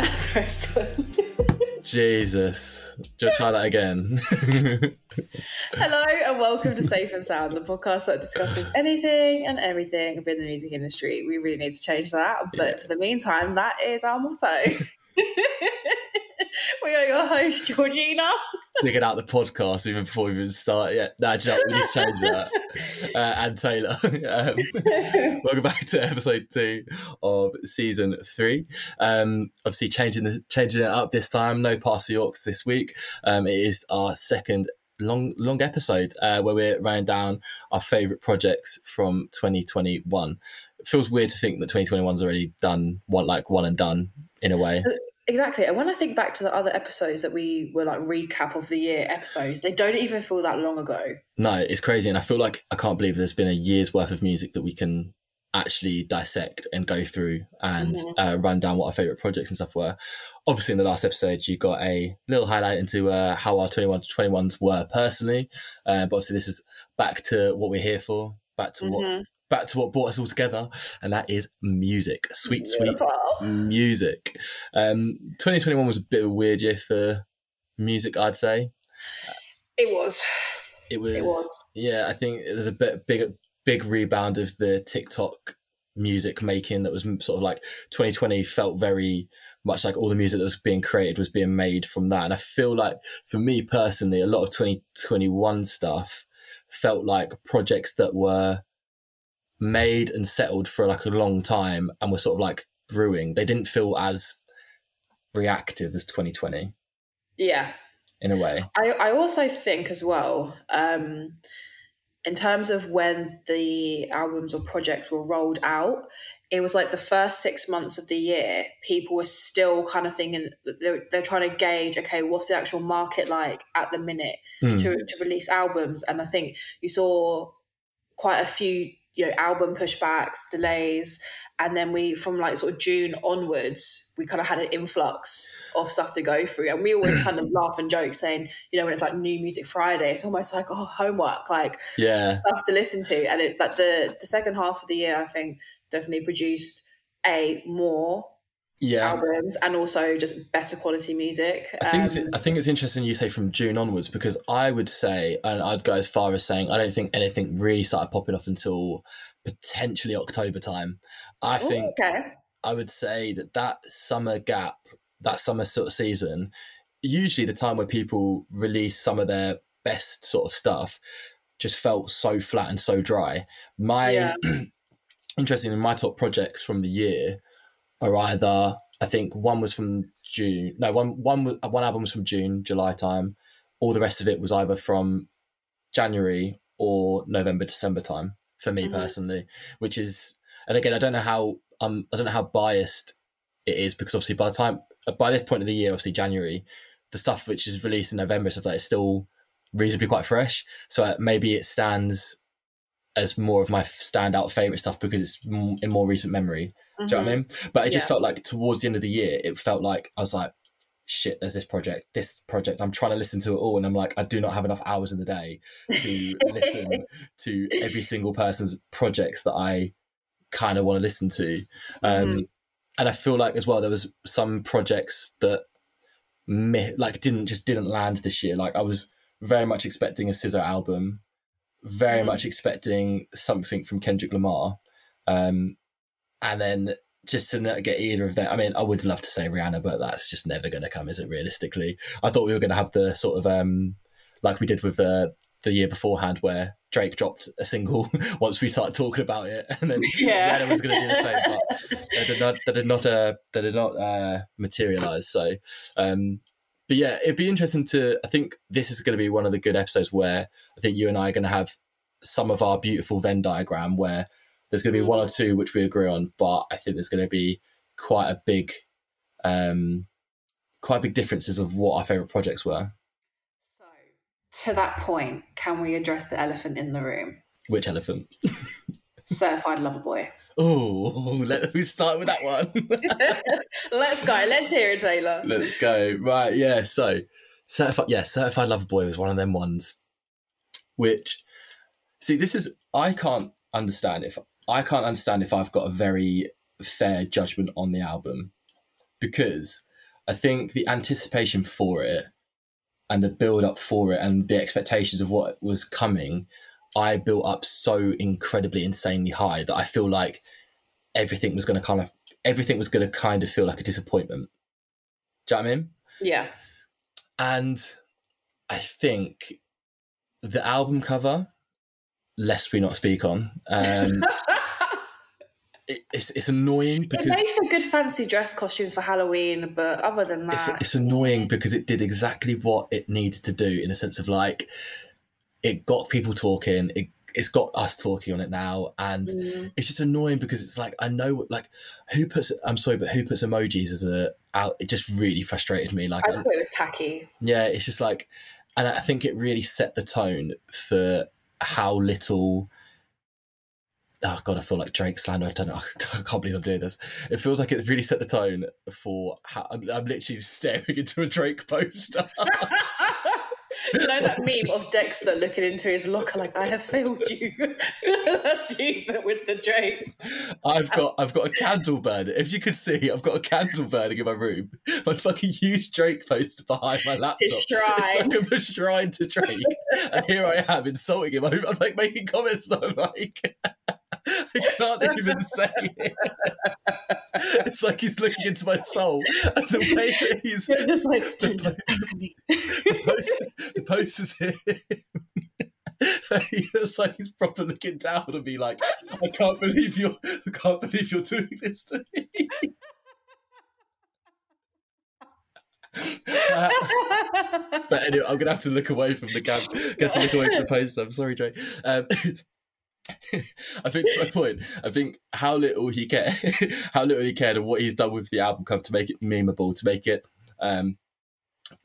Sorry. Jesus. Do you try that again? Hello and welcome to Safe and Sound, the podcast that discusses anything and everything within the music industry. We really need to change that, but Yeah. for the meantime, that is our motto. we are your host, Georgina. Digging out the podcast even before we even start yet. No, do you know we need to change that. Uh, and Taylor. um, welcome back to episode two of season three. Um, obviously changing the changing it up this time. No Pass the Orcs this week. Um, it is our second long long episode uh, where we're running down our favourite projects from 2021. It feels weird to think that 2021's already done one like one and done in a way. Exactly. And when I think back to the other episodes that we were like recap of the year episodes, they don't even feel that long ago. No, it's crazy, and I feel like I can't believe there's been a year's worth of music that we can actually dissect and go through and Mhm. uh, run down what our favorite projects and stuff were. Obviously, in the last episode, you got a little highlight into uh, how our 21 to 21s were personally, uh, but obviously, this is back to what we're here for, back to what Mhm. back to what brought us all together, and that is music, sweet, sweet Beautiful. Music. Um, 2021 was a bit of a weird year for music, I'd say. It was. It was, was. yeah. I think there's a bit big, big rebound of the TikTok music making that was sort of like 2020 felt very much like all the music that was being created was being made from that. And I feel like for me personally, a lot of 2021 stuff felt like projects that were made and settled for like a long time and were sort of like brewing. They didn't feel as reactive as 2020 Yeah. in a way. I, I also think as well, um, in terms of when the albums or projects were rolled out, it was like the first six months of the year, people were still kind of thinking they're, they're trying to gauge, okay, what's the actual market like at the minute Hmm. to, to release albums? And I think you saw quite a few, you know, album pushbacks, delays, and then we from like sort of June onwards, we kind of had an influx of stuff to go through, and we always kind of laugh and joke, saying, you know, when it's like New Music Friday, it's almost like oh homework, like Yeah. stuff to listen to, and it but the the second half of the year, I think, definitely produced a more Yeah. albums and also just better quality music. I think it's Um, I think it's interesting you say from June onwards because I would say and I'd go as far as saying I don't think anything really started popping off until potentially October time. I think okay, I would say that that summer gap, that summer sort of season, usually the time where people release some of their best sort of stuff, just felt so flat and so dry. My Yeah. interesting in my top projects from the year are either I think one was from June. No, one one one album was from June, July time. All the rest of it was either from January or November, December time for me Mhm. personally, which is and again I don't know how um I don't know how biased it is because obviously by the time by this point of the year, obviously January, the stuff which is released in November stuff like that is still reasonably quite fresh. So uh, maybe it stands as more of my standout favorite stuff because it's m- in more recent memory. Do you know what I mean? But it just Yeah. felt like towards the end of the year, it felt like I was like, shit, there's this project, this project. I'm trying to listen to it all. And I'm like, I do not have enough hours in the day to listen to every single person's projects that I kind of want to listen to. Um, And I feel like as well, there was some projects that mi- like didn't just didn't land this year. Like I was very much expecting a SZA album, very Mhm. much expecting something from Kendrick Lamar. Um, and then just to not get either of them. I mean, I would love to say Rihanna, but that's just never going to come, is it? Realistically, I thought we were going to have the sort of um, like we did with the the year beforehand, where Drake dropped a single once we started talking about it, and then Yeah. Rihanna was going to do the same, but they did not. They did not. Uh, they did not uh, materialize. So, um, but yeah, it'd be interesting to. I think this is going to be one of the good episodes where I think you and I are going to have some of our beautiful Venn diagram where there's going to be one or two which we agree on, but I think there's going to be quite a big, um, quite big differences of what our favorite projects were. To that point, can we address the elephant in the room? Which elephant? Certified Lover Boy. Oh, let me start with that one. Let's go. Let's hear it, Taylor. Let's go. Right, yeah. So, certified, yeah, certified lover boy was one of them ones. Which, see, this is I can't understand if I can't understand if I've got a very fair judgment on the album because I think the anticipation for it and the build up for it and the expectations of what was coming, I built up so incredibly insanely high that I feel like everything was going to kind of everything was going to kind of feel like a disappointment. Do you know what I mean? Yeah. And I think the album cover, lest we not speak on, um, it, it's it's annoying It because made for good fancy dress costumes for Halloween, but other than that, it's, it's annoying because it did exactly what it needed to do in a sense of like it got people talking it it's got us talking on it now and Mm. it's just annoying because it's like i know like who puts i'm sorry but who puts emojis as a out it just really frustrated me like I thought it was tacky. yeah it's just like and i think it really set the tone for how little oh god i feel like drake slander i don't know i can't believe i'm doing this it feels like it really set the tone for how i'm, I'm literally staring into a drake poster you know that meme of Dexter looking into his locker like, I have failed you. That's you, but with the Drake. I've got I've got a candle burner. If you could see, I've got a candle burning in my room. My fucking huge Drake poster behind my laptop. His shrine. It's like I'm a shrine to Drake, and here I am insulting him. I'm, I'm like making comments, and I'm like, I can't even say it. It's like he's looking into my soul, and the way that he's You're just like, don't look, don't look at me. the post, the is here. it's like he's proper looking down on me, like I can't believe you're, I can't believe you're doing this to me. Uh, but anyway, I'm gonna have to look away from the cam. Get to look away from the post. I'm sorry, Jay. Um, I think to my point. I think how little he cared, how little he cared, and what he's done with the album cover to make it memeable, to make it um,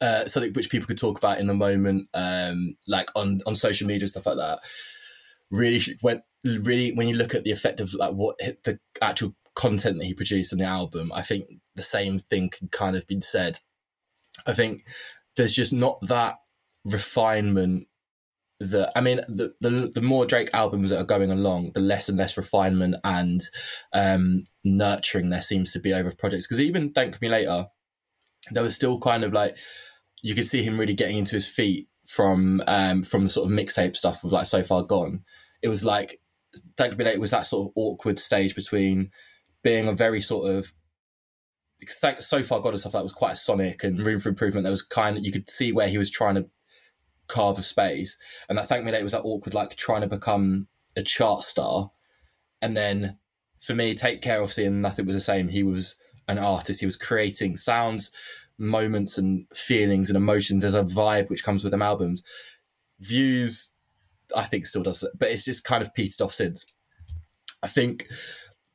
uh, something which people could talk about in the moment, um, like on on social media stuff like that. Really, when really when you look at the effect of like what the actual content that he produced in the album, I think the same thing can kind of be said. I think there's just not that refinement that I mean the, the the more Drake albums that are going along, the less and less refinement and um, nurturing there seems to be over projects. Because even Thank Me Later, there was still kind of like you could see him really getting into his feet from um, from the sort of mixtape stuff with like So Far Gone. It was like Thank Me Later was that sort of awkward stage between being a very sort of because thank, So Far Gone and stuff that was quite sonic and room for improvement. There was kind of you could see where he was trying to carve a space, and that thank me later was that awkward like trying to become a chart star, and then for me, take care obviously, and nothing was the same. He was an artist. He was creating sounds, moments, and feelings and emotions. There's a vibe which comes with them albums. Views, I think, still does it, but it's just kind of petered off since. I think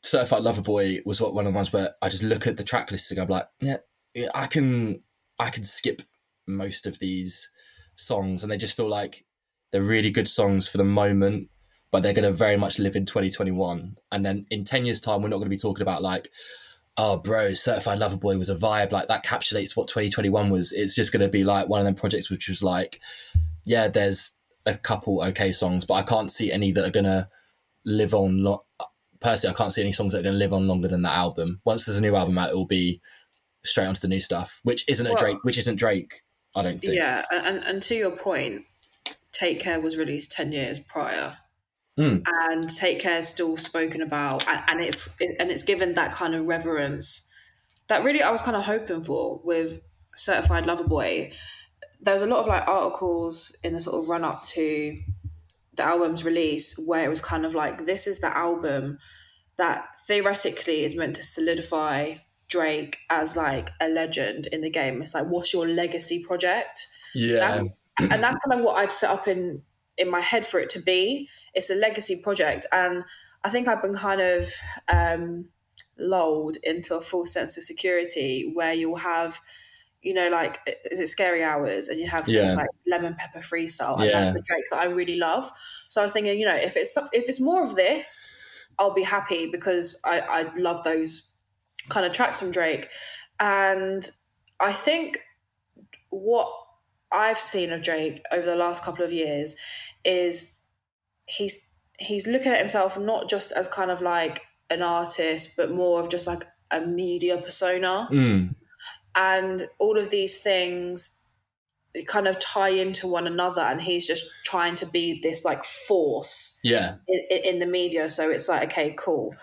Certified Lover Boy was what one of the ones where I just look at the track list and I'm like, yeah, yeah, I can, I can skip most of these songs, and they just feel like they're really good songs for the moment, but they're going to very much live in 2021. And then in 10 years' time, we're not going to be talking about like, oh, bro, Certified Lover Boy was a vibe. Like that capsulates what 2021 was. It's just going to be like one of them projects which was like, yeah, there's a couple okay songs, but I can't see any that are going to live on. Lo- Personally, I can't see any songs that are going to live on longer than that album. Once there's a new album out, it will be straight onto the new stuff, which isn't a Well- Drake, which isn't Drake. I don't think. Yeah, and, and to your point, Take Care was released 10 years prior. Mm. And Take Care is still spoken about, and, and it's and it's given that kind of reverence that really I was kind of hoping for with Certified Lover Boy. There was a lot of like articles in the sort of run up to the album's release where it was kind of like this is the album that theoretically is meant to solidify Drake as like a legend in the game. It's like what's your legacy project? Yeah. That's, and that's kind of what I'd set up in in my head for it to be. It's a legacy project, and I think I've been kind of um, lulled into a false sense of security where you'll have, you know, like is it Scary Hours, and you have Yeah. things like Lemon Pepper Freestyle, and that's the Drake that I really love. So I was thinking, you know, if it's if it's more of this, I'll be happy because I I love those kind of tracks from Drake, and I think what I've seen of Drake over the last couple of years is he's he's looking at himself not just as kind of like an artist, but more of just like a media persona. Mm. And all of these things kind of tie into one another and he's just trying to be this like force Yeah. in, in the media so it's like okay cool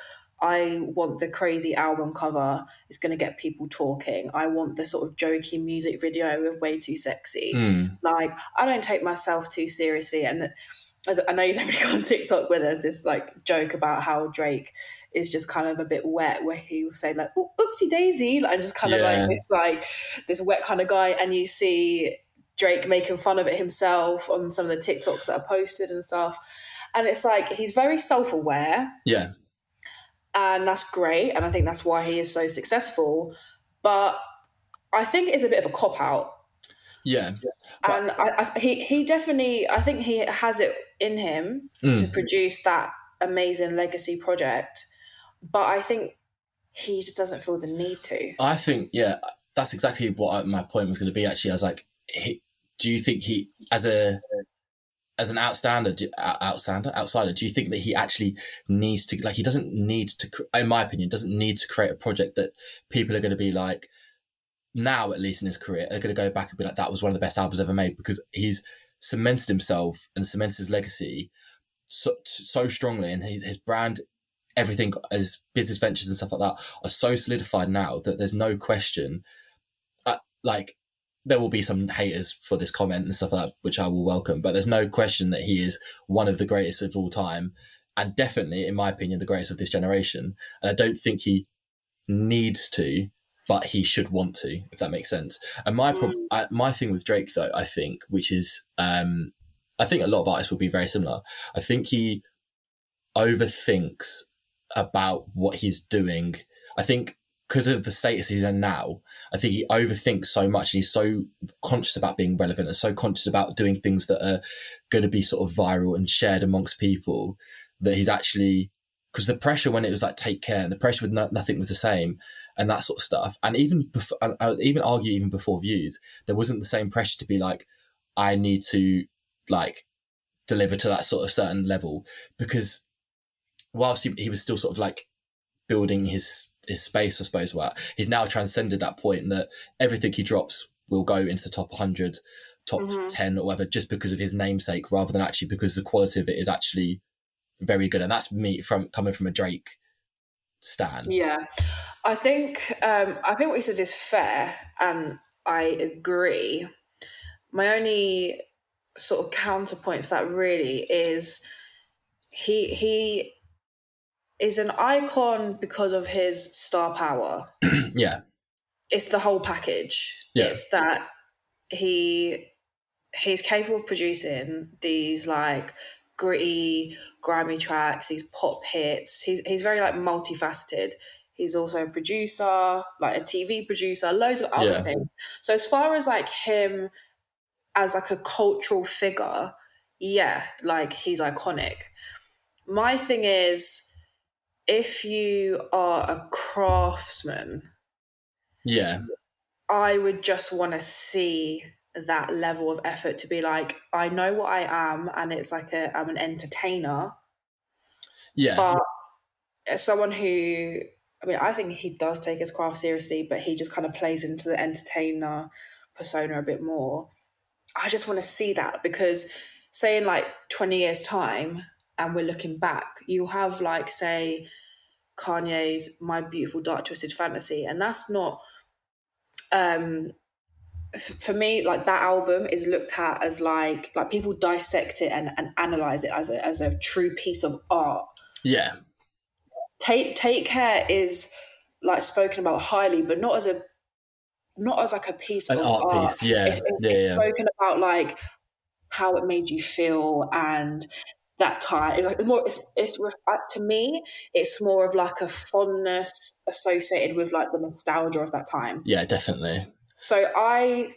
i want the crazy album cover it's going to get people talking i want the sort of jokey music video with way too sexy Mm. like i don't take myself too seriously and i know you don't really go on tiktok where there's this like joke about how drake is just kind of a bit wet where he will say like oopsie daisy like, and just kind of like this like this wet kind of guy and you see Drake making fun of it himself on some of the TikToks that are posted and stuff. And it's like he's very self aware, Yeah. And that's great. And I think that's why he is so successful. But I think it's a bit of a cop out. Yeah. And I, I, he, he definitely, I think he has it in him to Mm. produce that amazing legacy project. But I think he just doesn't feel the need to. I think yeah, that's exactly what I, my point was going to be. Actually, I was like, he, do you think he, as a as an outstander, do, outstander, outsider, do you think that he actually needs to like he doesn't need to, in my opinion, doesn't need to create a project that people are going to be like now at least in his career are going to go back and be like that was one of the best albums ever made because he's cemented himself and cemented his legacy so, so strongly and his, his brand everything his business ventures and stuff like that are so solidified now that there's no question uh, like there will be some haters for this comment and stuff like that which i will welcome but there's no question that he is one of the greatest of all time and definitely in my opinion the greatest of this generation and i don't think he needs to but he should want to if that makes sense and my prob- Mm. I, my thing with drake though i think which is um i think a lot of artists will be very similar i think he overthinks about what he's doing. I think because of the status he's in now, I think he overthinks so much and he's so conscious about being relevant and so conscious about doing things that are going to be sort of viral and shared amongst people that he's actually because the pressure when it was like take care and the pressure with no, nothing was the same and that sort of stuff. And even before I, would even argue even before views there wasn't the same pressure to be like I need to like deliver to that sort of certain level because whilst he, he was still sort of like building his his space, I suppose, where he's now transcended that point that everything he drops will go into the top 100, top Mhm. 10 or whatever, just because of his namesake, rather than actually because the quality of it is actually very good. And that's me from coming from a Drake stan. Yeah, I think um, I think what you said is fair, and I agree. My only sort of counterpoint to that really is he he is an icon because of his star power. yeah, It's the whole package. Yeah. It's that he he's capable of producing these like gritty, grimy tracks, these pop hits. He's he's very like multifaceted. He's also a producer, like a TV producer, loads of other Yeah. things. So as far as like him as like a cultural figure, yeah, like he's iconic. My thing is if you are a craftsman, yeah, I would just want to see that level of effort to be like, I know what I am, and it's like a I'm an entertainer, yeah, but as someone who, I mean, I think he does take his craft seriously, but he just kind of plays into the entertainer persona a bit more. I just want to see that because, say, in like 20 years' time, and we're looking back, you have like, say, Kanye's My Beautiful Dark Twisted Fantasy, and that's not um for me like that album is looked at as like like people dissect it and, and analyze it as a as a true piece of art. Yeah, take take care is like spoken about highly but not as a not as like a piece An of art art, piece, yeah, it's, it's, yeah, it's yeah. spoken about like how it made you feel and that time it's like more it's, it's uh, to me it's more of like a fondness associated with like the nostalgia of that time yeah, definitely. so I,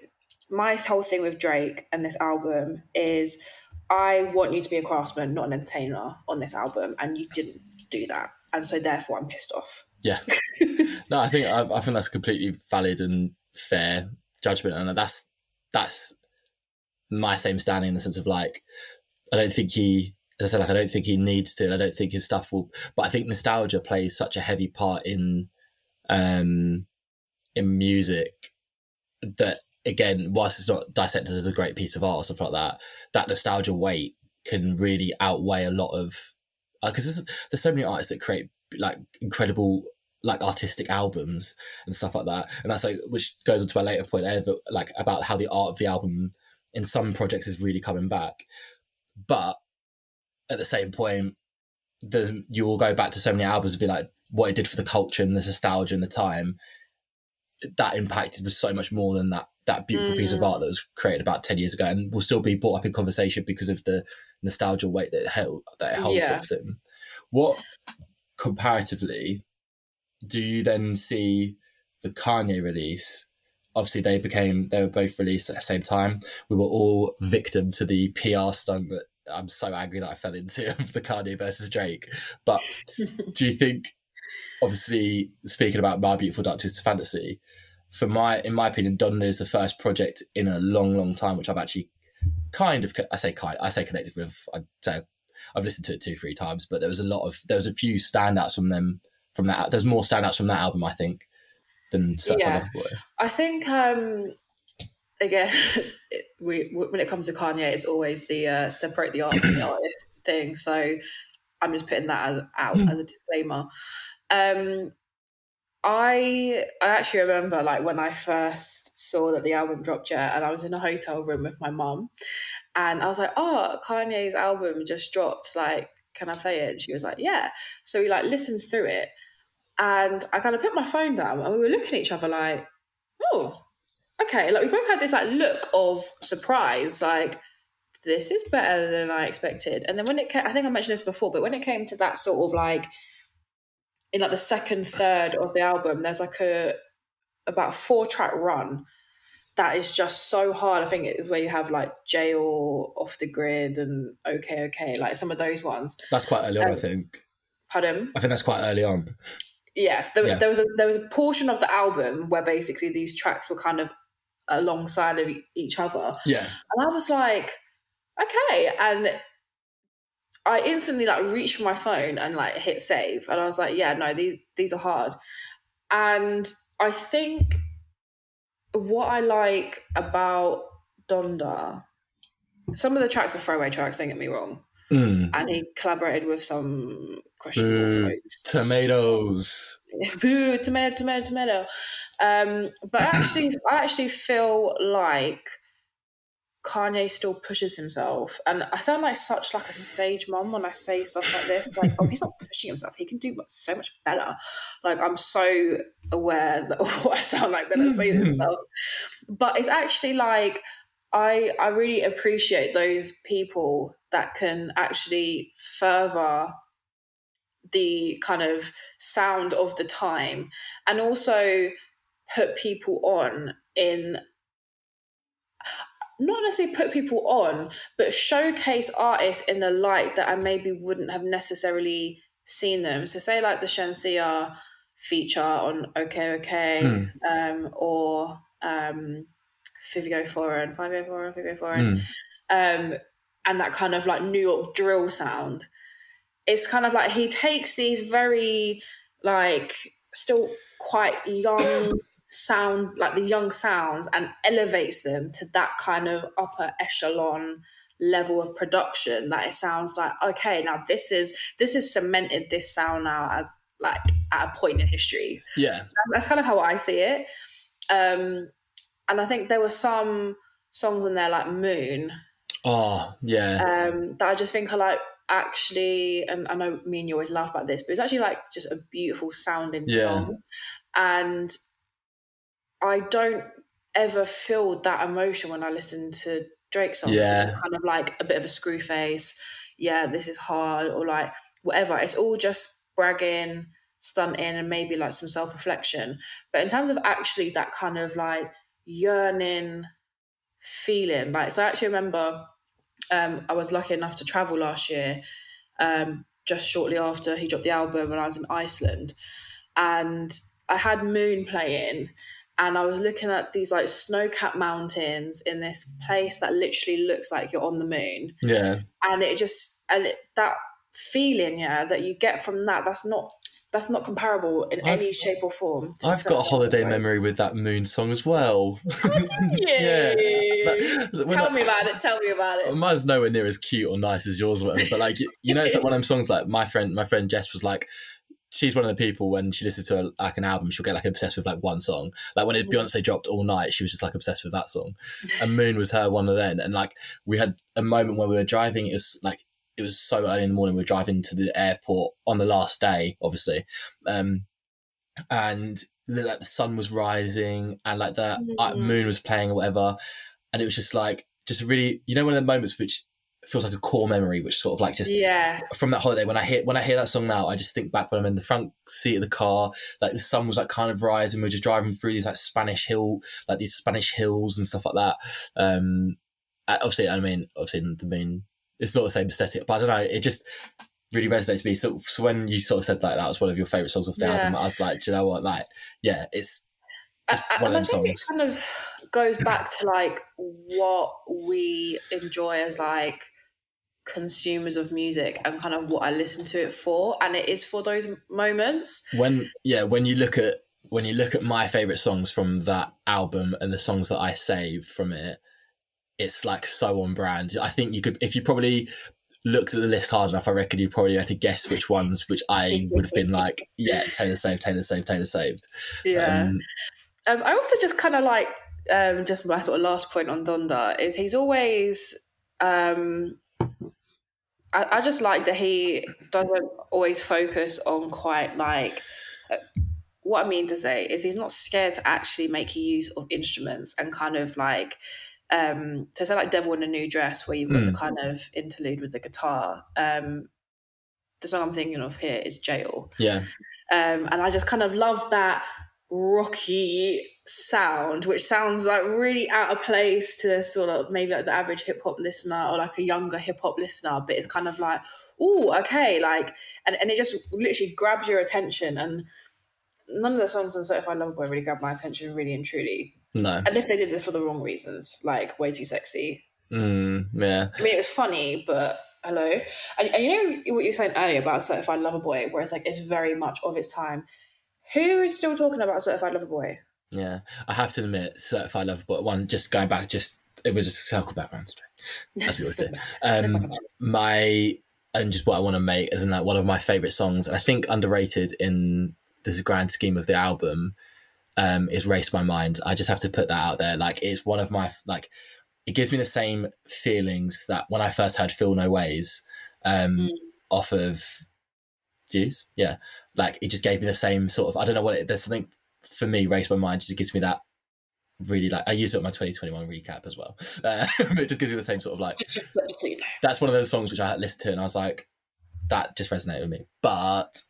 my whole thing with Drake and this album is, I want you to be a craftsman, not an entertainer, on this album, and you didn't do that, and so therefore I'm pissed off. Yeah. no, I think I, I think that's completely valid and fair judgment, and that's that's my same standing in the sense of like, I don't think he, as I said, like I don't think he needs to. I don't think his stuff will, but I think nostalgia plays such a heavy part in um, in music that again, whilst it's not dissected as a great piece of art or stuff like that, that nostalgia weight can really outweigh a lot of because uh, there's, there's so many artists that create like incredible like artistic albums and stuff like that and that's like which goes on to my later point there, like about how the art of the album in some projects is really coming back but at the same point there's you will go back to so many albums and be like what it did for the culture and the nostalgia and the time that impacted was so much more than that that beautiful mm. piece of mm. art that was created about 10 years ago and will still be brought up in conversation because of the nostalgia weight that it held that it holds yeah. of them what comparatively do you then see the kanye release obviously they became they were both released at the same time we were all victim to the pr stunt that i'm so angry that i fell into of the kanye versus drake but do you think obviously speaking about my beautiful dark twisted fantasy for my in my opinion, Donda is the first project in a long, long time which I've actually kind of I say kind I say connected with. I say I've listened to it two, three times, but there was a lot of there was a few standouts from them from that. There's more standouts from that album, I think, than yeah. I think um again, we when it comes to Kanye, it's always the uh, separate the art from the artist thing. So I'm just putting that as, out as a disclaimer. Um, I I actually remember like when I first saw that the album dropped yet, and I was in a hotel room with my mum, and I was like, "Oh, Kanye's album just dropped. Like, can I play it?" And she was like, "Yeah." So we like listened through it, and I kind of put my phone down, and we were looking at each other like, "Oh, okay." Like we both had this like look of surprise, like this is better than I expected. And then when it came, I think I mentioned this before, but when it came to that sort of like in like the second third of the album there's like a about four track run that is just so hard. I think it's where you have like jail off the grid and okay okay like some of those ones. That's quite early on um, i think. Pardon? I think that's quite early on. Yeah there, yeah. there, was a there was a portion of the album where basically these tracks were kind of alongside of each other. Yeah. And i was like okay. And I instantly like reached for my phone and like hit save, and I was like, yeah, no, these these are hard, and I think what I like about Donda, some of the tracks are throwaway tracks. Don't get me wrong, mm. and he collaborated with some questionable tomatoes. Boo, tomato, tomato, tomato. Um, but I actually, I actually feel like Kanye still pushes himself, and I sound like such like a stage mom when I say stuff like this. Like, oh, he's not pushing himself; he can do so much better. Like, I'm so aware that what I sound like when I say this stuff, but it's actually like I I really appreciate those people that can actually further the kind of sound of the time, and also put people on in not necessarily put people on, but showcase artists in a light that I maybe wouldn't have necessarily seen them. So say like the Shenseea feature on OK OK, mm. um, or um, Fivio Foreign, Fivio Foreign, Fivio Foreign, mm. um, and that kind of like New York drill sound. It's kind of like he takes these very like still quite young sound like these young sounds and elevates them to that kind of upper echelon level of production that it sounds like okay now this is this is cemented this sound now as like at a point in history. Yeah. That's kind of how i see it. Um and i think there were some songs in there like moon. Oh yeah. Um that i just think are like actually and i know me and you always laugh about this but it's actually like just a beautiful sounding yeah. song and I don't ever feel that emotion when I listen to Drake songs. Yeah. It's kind of like a bit of a screw face. Yeah, this is hard, or like whatever. It's all just bragging, stunting, and maybe like some self reflection. But in terms of actually that kind of like yearning feeling, like, so I actually remember um, I was lucky enough to travel last year, um, just shortly after he dropped the album, and I was in Iceland. And I had Moon playing, and I was looking at these like snow-capped mountains in this place that literally looks like you're on the moon. Yeah. And it just and it, that feeling, yeah, that you get from that, that's not that's not comparable in I've- any shape or form. I've got a holiday memory with that Moon song as well. Yeah. Tell me about it. Tell me about it. Mine's nowhere near as cute or nice as yours, whatever. But like, you- know, it's like one of them songs. Like my friend, my friend Jess was like, she's one of the people when she listens to a, like an album, she'll get like obsessed with like one song. Like when it, Beyonce dropped All Night, she was just like obsessed with that song. And Moon was her one of them. And like we had a moment when we were driving. It was like it was so early in the morning. We were driving to the airport on the last day, obviously, um, and the, like the sun was rising and like the uh, Mhm. moon was playing or whatever. And it was just like just really, you know, one of the moments which feels like a core memory, which sort of like just Yeah. from that holiday when I hear when I hear that song now, I just think back when I'm in the front seat of the car, like the sun was like kind of rising. We are just driving through these like Spanish hill, like these Spanish hills and stuff like that. Um, obviously, I mean, obviously the moon, it's not the same aesthetic, but I don't know. It just really resonates with me. So, so when you sort of said like that was one of your favorite songs off the Yeah. album, I was like, do you know what? Like, yeah, it's It's A- one of them I songs. It kind of goes back to like what we enjoy as like consumers of music and kind of what I listen to it for, and it is for those moments. when yeah when you look at when you look at my favorite songs from that album and the songs that I saved from it, it's like so on brand. I think you could if you probably looked at the list hard enough, I reckon you probably had to guess which ones which I would have been like, yeah, Taylor saved, Taylor saved, Taylor saved. Um, Um, I also just kind of like um, just my sort of last point on Donda is he's always. Um, I, I just like that he doesn't always focus on quite like. uh, What I mean to say is he's not scared to actually make use of instruments and kind of like. Um, to say like "Devil in a New Dress," where you've got the kind of interlude with the guitar. Um, the song I'm thinking of here is "Jail," yeah, um, and I just kind of love that rocky sound, which sounds like really out of place to sort of maybe like the average hip hop listener or like a younger hip hop listener, but it's kind of like, oh, okay, like, and, and it just literally grabs your attention. And none of the songs on Certified Lover Boy really grabbed my attention, really and truly. no, And if they did it for the wrong reasons, like way too sexy. mm, yeah, I mean, it was funny, but hello. And, and you know what you were saying earlier about Certified Lover Boy, where it's like it's very much of its time. Who is still talking about Certified Lover Boy? Yeah. I have to admit, Certified Lover Boy one. Just going back, just it was just circle back around straight. as we always do. Um, my and just what I want to make as in like one of my favorite songs, and I think underrated in the grand scheme of the album, um, is "Race My Mind." I just have to put that out there. Like it's one of my like, it gives me the same feelings that when I first heard "Feel No Ways," um, Mm. off of Views. Yeah, like it just gave me the same sort of. I don't know what it. There's something for me. "Race My Mind" just gives me that. Really like I use it on my 2021 recap as well. Uh, it just gives me the same sort of like Just, just, just so you know. that's one of those songs which I had listened to and I was like, that just resonated with me. But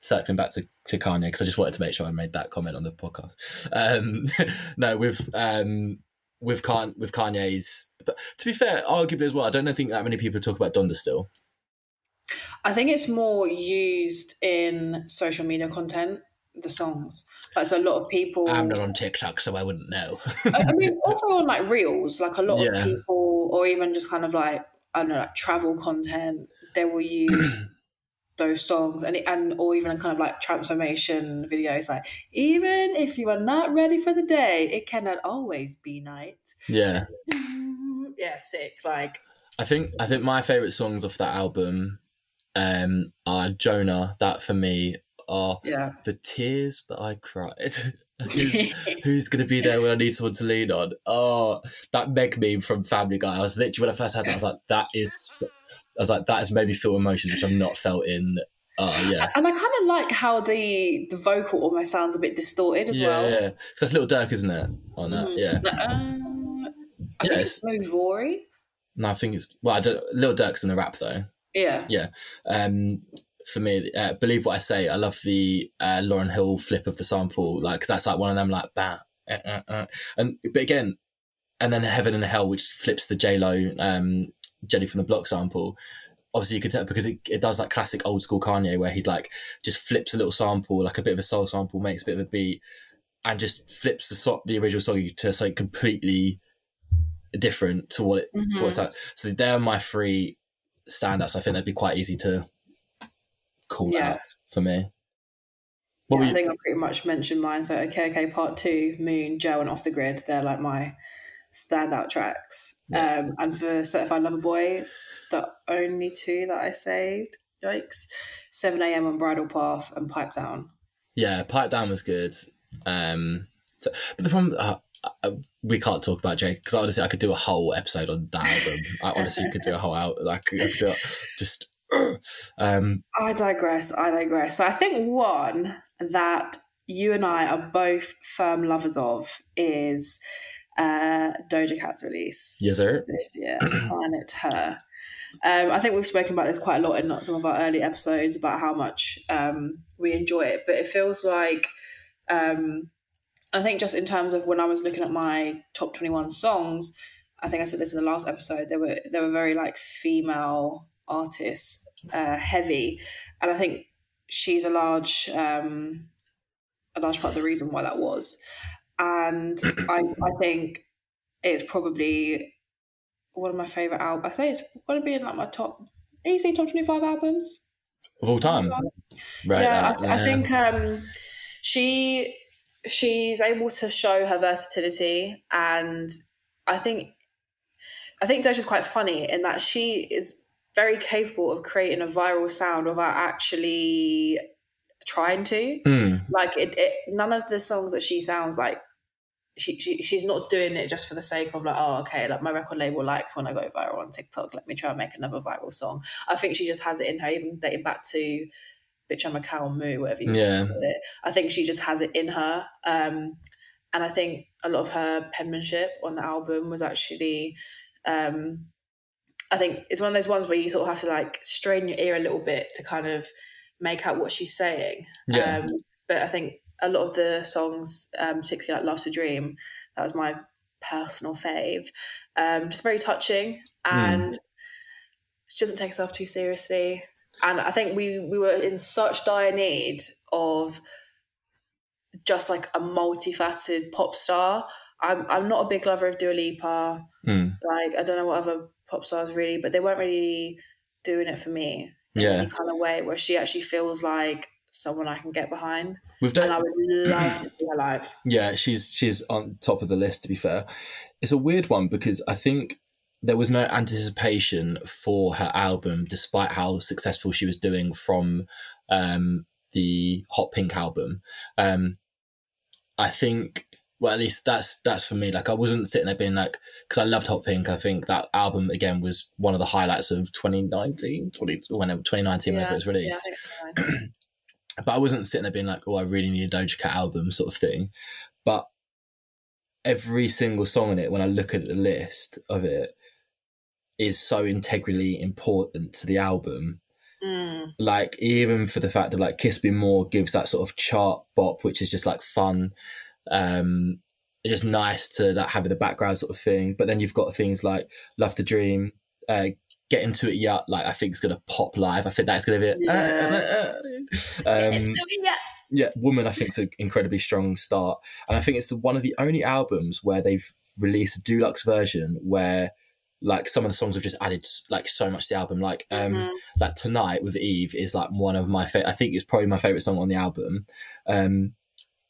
circling back to, to Kanye, because I just wanted to make sure I made that comment on the podcast. Um, no, with um, with Kan with Kanye's, but to be fair, arguably as well, I don't think that many people talk about Donda still. I think it's more used in social media content, the songs. Like, so a lot of people. I'm not on TikTok, so I wouldn't know. I, I mean, also on like reels, like a lot Yeah. of people, or even just kind of like I don't know, like travel content, they will use those songs, and and or even kind of like transformation videos, like even if you are not ready for the day, it cannot always be night. yeah, Yeah, sick. Like I think I think my favorite songs off that album um, are Jonah. That for me are yeah, the tears that I cried. who's, who's gonna be there when I need someone to lean on? Oh, that Meg meme from Family Guy. I was literally when I first heard that, I was like, that is. I was like, that has made me feel emotions which I've not felt in. Oh yeah, and I kind of like how the the vocal almost sounds a bit distorted as well. yeah, well. yeah. 'Cause that's Lil Durk, isn't it? On that, Mhm. yeah. Uh, I think Yes. it's maybe Vory. No, I think it's well. I don't. Lil Durk's in the rap though. Yeah. Yeah. um for me uh, believe what i say i love the uh, lauryn hill flip of the sample like 'cause that's like one of them like bah, uh, uh, uh. and but again and then heaven and hell which flips the j-lo um jenny from the block sample obviously you could tell because it, it does like classic old school kanye where he's like just flips a little sample like a bit of a soul sample makes a bit of a beat and just flips the so- the original song to something completely different to what it to what it's like. so they're my three standouts i think they'd be quite easy to call Yeah. out for me. What yeah, I think I pretty much mentioned mine. So okay, okay, part two, Moon, Joe, and Off the Grid. They're like my standout tracks. Yeah. Um, and for Certified Lover Boy, the only two that I saved, yikes, 7 a.m. on Bridle Path and Pipe Down. Yeah, Pipe Down was good. Um, so, but the problem, uh, uh, we can't talk about Jake because honestly, I could do a whole episode on that album. I honestly could do a whole out like I could do just. Um, I digress. I digress. So I think one that you and I are both firm lovers of is uh, Doja Cat's release. Yes, sir. This year, Planet Her. Um, I think we've spoken about this quite a lot in some of our early episodes about how much um, we enjoy it, but it feels like um, I think just in terms of when I was looking at my top twenty one songs, I think I said this in the last episode. They were they were very like female artists uh, heavy, and I think she's a large um, a large part of the reason why that was and I, I think it's probably one of my favorite albums. I say it's going to be in like my top easily top twenty five albums of all time. Right. Yeah, I, yeah. I, think um, she she's able to show her versatility, and I think I think Doja's quite funny in that she is very capable of creating a viral sound without actually trying to. Mm. Like it, it, none of the songs that she sounds like she, she she's not doing it just for the sake of like oh okay like my record label likes when I go viral on TikTok let me try and make another viral song I think she just has it in her even dating back to bitch I'm a cow moo whatever you yeah it I think she just has it in her um and I think a lot of her penmanship on the album was actually um I think it's one of those ones where you sort of have to like strain your ear a little bit to kind of make out what she's saying yeah. um but I think a lot of the songs, um, particularly like "Love to Dream," that was my personal fave. Um, just very touching, hmm. and mm. she doesn't take herself too seriously. And I think we we were in such dire need of just like a multifaceted pop star. I'm I'm not a big lover of Dua Lipa. Mm. Like I don't know what other pop stars really, but they weren't really doing it for me in yeah. any kind of way where she actually feels like someone I can get behind. We've done, and I would love to be alive. Yeah, she's she's on top of the list. To be fair, it's a weird one because I think there was no anticipation for her album, despite how successful she was doing from um, the Hot Pink album. Um, I think, well, at least that's that's for me. Like, I wasn't sitting there being like, because I loved Hot Pink. I think that album again was one of the highlights of 2019, 20, whenever 2019 yeah, whenever it was released. Yeah, but I wasn't sitting there being like, oh, I really need a Doja Cat album sort of thing. But every single song in it, when I look at the list of it, is so integrally important to the album. Mm. Like even for the fact that like Kiss Me More gives that sort of chart bop, which is just like fun. Um, it's just nice to like have in the background sort of thing. But then you've got things like Love to Dream, uh, get into it yet. Like I think it's gonna pop live. I think that's gonna be it. Yeah. um, yeah, Woman I think is an incredibly strong start, and I think it's the, one of the only albums where they've released a deluxe version where like some of the songs have just added like so much to the album. Like um mm-hmm. like tonight with Eve is like one of my favorite. I think it's probably my favorite song on the album. Um,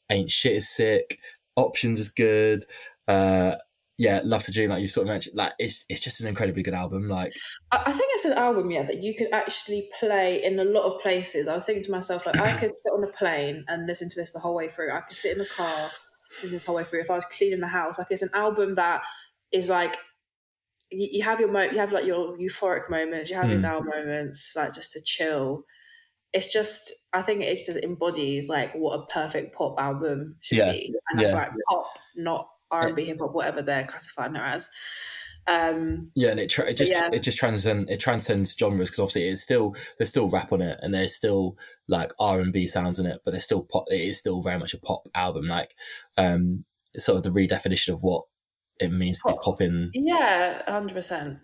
Ain't shit is sick. Options is good. Uh, yeah, Love to Dream, like you sort of mentioned, like it's it's just an incredibly good album. Like I think it's an album, yeah, that you could actually play in a lot of places. I was thinking to myself, like I could sit on a plane and listen to this the whole way through. I could sit in the car, listen this whole way through. If I was cleaning the house, like it's an album that is like you, you have your mo- you have like your euphoric moments, you have mm. your hmm. down moments, like just to chill. It's just I think it just embodies like what a perfect pop album should yeah. be. And yeah. right, pop, not R and B, hip hop, whatever they're classifying it as. Um, yeah, and it, tra- it just yeah. it just transcends it transcends genres because obviously it's still there's still rap on it and there's still like R and B sounds in it, but there's still pop. It is still very much a pop album, like um, sort of the redefinition of what it means to be popping. Yeah, hundred um, percent.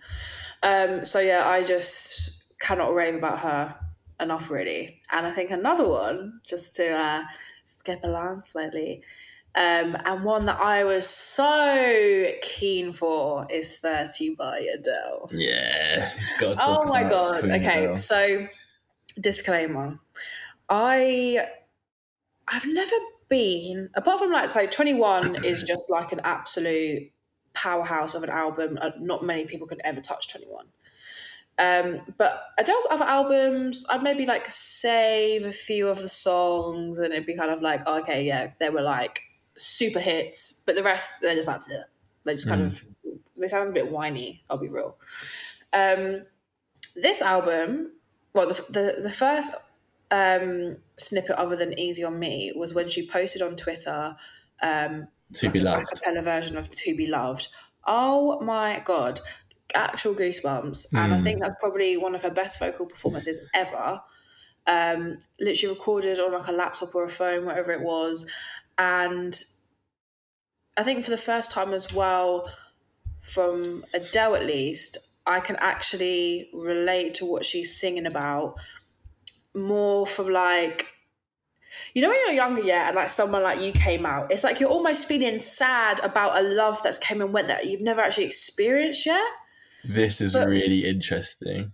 So yeah, I just cannot rave about her enough, really. And I think another one, just to uh, skip along slightly, um, and one that I was so keen for is 30 by Adele. Yeah. oh my God. Okay. So, disclaimer I I've never been apart from like like 21 is just like an absolute powerhouse of an album. Uh, not many people could ever touch 21. Um, but Adele's other albums, I'd maybe like save a few of the songs and it'd be kind of like, oh, okay, yeah, they were like super hits, but the rest, they're just like, Ugh. they just kind Mm. of, they sound a bit whiny, I'll be real. Um, this album, well, the, the, the first um, snippet other than Easy on Me was when she posted on Twitter um, To like be a loved. acapella version of To Be Loved. Oh my god, actual goosebumps. And I Mm. think that's probably one of her best vocal performances ever. Um, literally recorded on like a laptop or a phone, whatever it was. And I think for the first time as well, from Adele at least, I can actually relate to what she's singing about more from like you know when you're younger, yeah, and like someone like you came out, it's like you're almost feeling sad about a love that's came and went that you've never actually experienced yet. This is But- really interesting.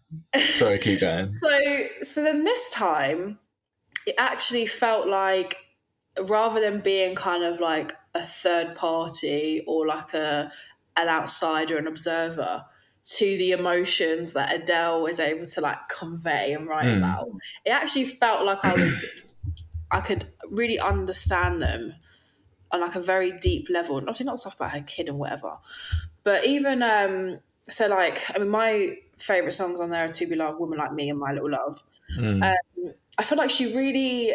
Sorry, keep going. So so then this time it actually felt like rather than being kind of like a third party or like a an outsider, an observer to the emotions that Adele was able to like convey and write Mm. about. It actually felt like I was I could really understand them on like a very deep level. Obviously not stuff about her kid and whatever. But even um so like I mean my favourite songs on there are To Be Loved, Woman Like Me and My Little Love. Mm. Um, I feel like she really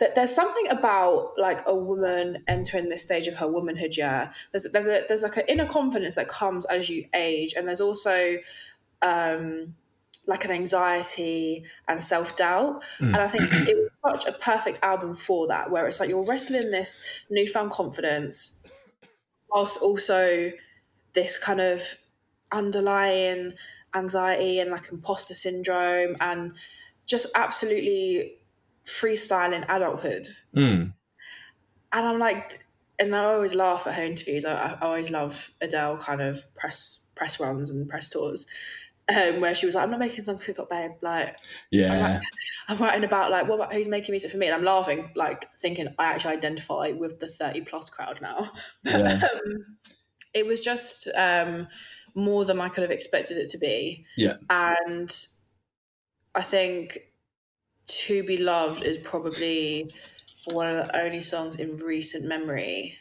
that there's something about like a woman entering this stage of her womanhood. Yeah, there's there's a there's like an inner confidence that comes as you age, and there's also um, like an anxiety and self doubt. Mm. And I think it was such a perfect album for that, where it's like you're wrestling this newfound confidence, whilst also this kind of underlying anxiety and like imposter syndrome and just absolutely freestyling adulthood. Mm. And I'm like, and I always laugh at her interviews. I, I always love Adele kind of press press runs and press tours, um, where she was like, "I'm not making songs for TikTok, babe. Like, Yeah. I'm writing about like what about who's making music for me?" And I'm laughing, like thinking I actually identify with the 30 plus crowd now. Yeah. um, it was just um, more than I could have expected it to be. Yeah. And I think To Be Loved is probably one of the only songs in recent memory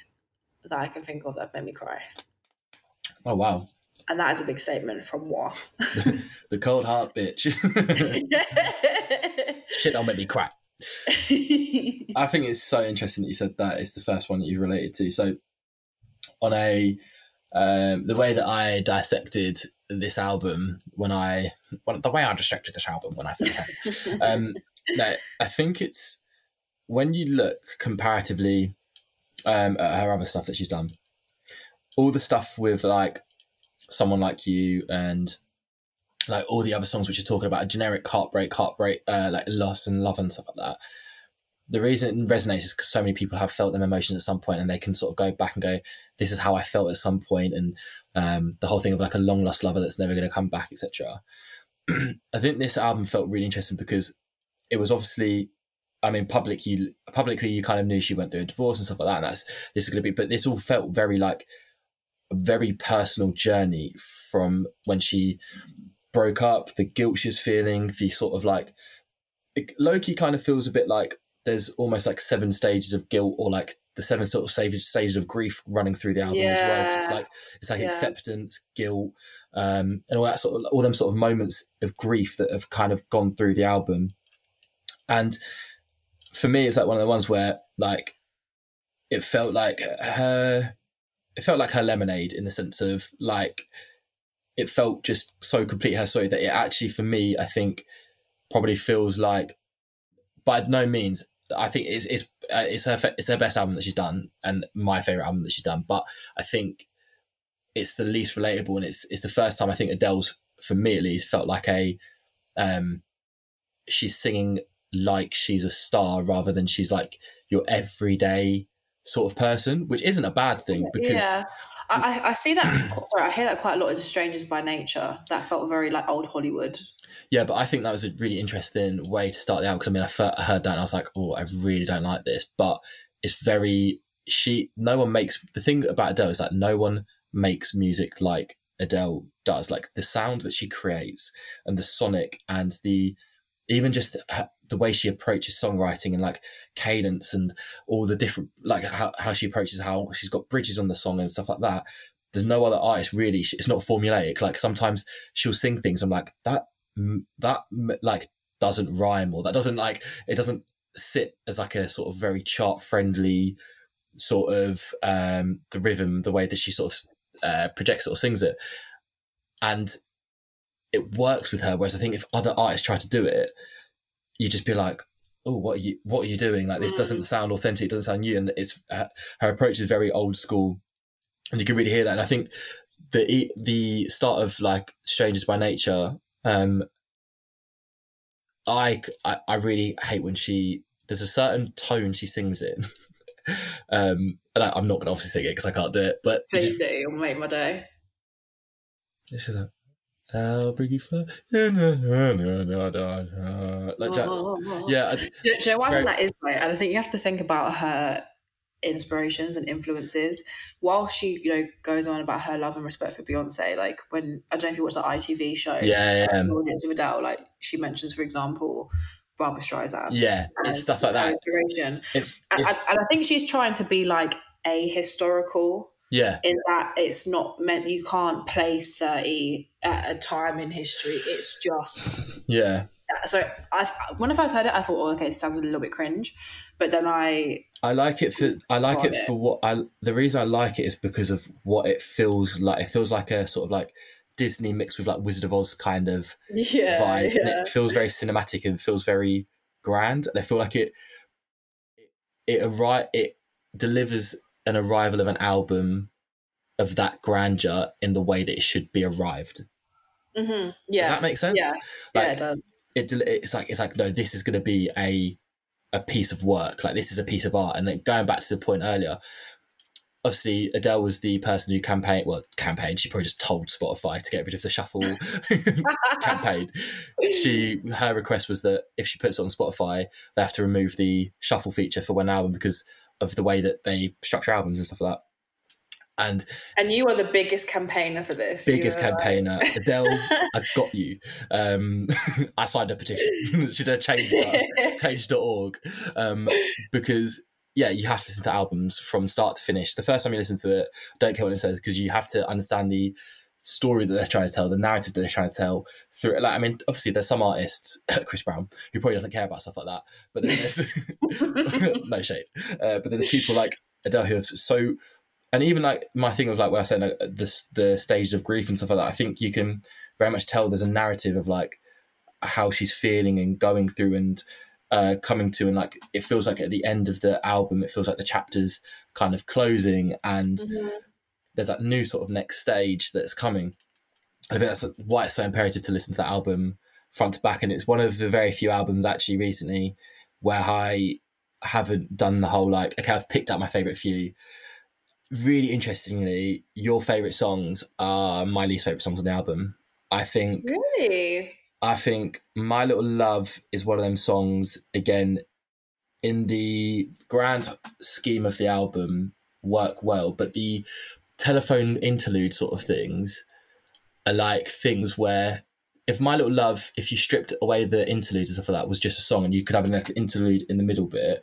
that I can think of that made me cry. Oh wow. And that is a big statement from what? The cold heart bitch. Shit, I'll make me cry. I think it's so interesting that you said that it's the first one that you related to. So, on a um, the way that I dissected this album when I well, the way I dissected this album when I it, um, no, I think it's when you look comparatively um, at her other stuff that she's done, all the stuff with like someone like you and like all the other songs which are talking about a generic heartbreak, heartbreak, uh, like loss and love and stuff like that. The reason it resonates is because so many people have felt them emotions at some point and they can sort of go back and go, this is how I felt at some point, and um, the whole thing of like a long lost lover that's never going to come back, etc. I think this album felt really interesting because it was obviously, I mean, public you publicly you kind of knew she went through a divorce and stuff like that, and that's this is going to be, but this all felt very like a very personal journey from when she broke up, the guilt she was feeling, the sort of like Loki kind of feels a bit like there's almost like seven stages of guilt or like the seven sort of stages stages of grief running through the album as well. It's like it's like Yeah. acceptance, guilt, um, and all that sort of all them sort of moments of grief that have kind of gone through the album. And for me, it's like one of the ones where like it felt like her it felt like her lemonade in the sense of like it felt just so complete her story that it actually for me i think probably feels like by no means i think it's it's, uh, it's her it's her best album that she's done and my favorite album that she's done but i think it's the least relatable and it's it's the first time i think adele's for me at least felt like a um she's singing like she's a star rather than she's like your everyday sort of person which isn't a bad thing because yeah. I, I see that. sorry, I hear that quite a lot. As strangers by nature, that felt very like old Hollywood. Yeah, but I think that was a really interesting way to start the album because I mean, I heard that and I was like, oh, I really don't like this, but it's very she. No one makes the thing about Adele is that no one makes music like Adele does. Like the sound that she creates and the sonic and the even just the way she approaches songwriting and like cadence and all the different like how, how she approaches how she's got bridges on the song and stuff like that. There's no other artist really. It's not formulaic. Like sometimes she'll sing things. I'm like that that like doesn't rhyme or that doesn't like it doesn't sit as like a sort of very chart friendly sort of um the rhythm the way that she sort of uh, projects it or sings it and it works with her whereas i think if other artists try to do it you just be like oh what are you what are you doing like this doesn't sound authentic it doesn't sound new and it's uh, her approach is very old school and you can really hear that and i think the the start of like strangers by nature um I, I I really hate when she there's a certain tone she sings in um and I, i'm not gonna obviously sing it because i can't do it but it Please just- do. You'll make my day. This is a I'll bring you fly. Na, na, na, na, na, na, na. Like, Jack- yeah, I, Do, do you know why I Very- think that is right? And I think you have to think about her inspirations and influences while she, you know, goes on about her love and respect for Beyonce. Like when I don't know if you watched the ITV show, yeah, yeah, um, Adele, like she mentions, for example, Barbra Streisand. yeah. as It's stuff like that. Inspiration. If, And, if, and- and I think she's trying to be like a historical yeah, in that it's not meant you can't place 30 at a time in history. It's just yeah. so I when I first heard it, I thought, oh, okay, it sounds a little bit cringe. But then I I like it for I like it it. for what I. The reason I like it is because of what it feels like. It feels like a sort of like Disney mixed with like Wizard of Oz kind of yeah, vibe, and it feels very cinematic and feels very grand. And I feel like it it arri- it delivers an arrival of an album of that grandeur in the way that it should be arrived. hmm Does yeah, that makes sense? yeah, Like, yeah, it does. it it's like it's like no this is going to be a a piece of work. Like this is a piece of art. And then going back to the point earlier obviously adele was the person who campaigned well campaigned. She probably just told spotify to get rid of the shuffle campaign. She her request was that if she puts it on spotify they have to remove the shuffle feature for one album because of the way that they structure albums and stuff like that. And And you are the biggest campaigner for this. Biggest were like- campaigner. Adele i got you. Um i signed a petition. She did a change page.org um, because yeah you have to listen to albums from start to finish. The first time you listen to it don't care what it says because you have to understand the story that they're trying to tell the narrative that they're trying to tell through it like i mean obviously there's some artists chris brown who probably doesn't care about stuff like that but then there's no shade uh, but then there's people like adele who have so and even like my thing of like where I said like, the the stages of grief and stuff like that, I think you can very much tell there's a narrative of like how she's feeling and going through and uh, coming to and like it feels like at the end of the album, it feels like the chapters kind of closing and Mhm. There's that new sort of next stage that's coming. I think that's why it's so imperative to listen to that album front to back. And it's one of the very few albums actually recently where I haven't done the whole like okay, I've picked out my favorite few. Really interestingly, your favorite songs are my least favorite songs on the album. I think Really? I think My Little Love is one of them songs again in the grand scheme of the album work well, but the telephone interlude sort of things are like things where if My Little Love, if you stripped away the interludes and stuff like that, was just a song and you could have an interlude in the middle bit,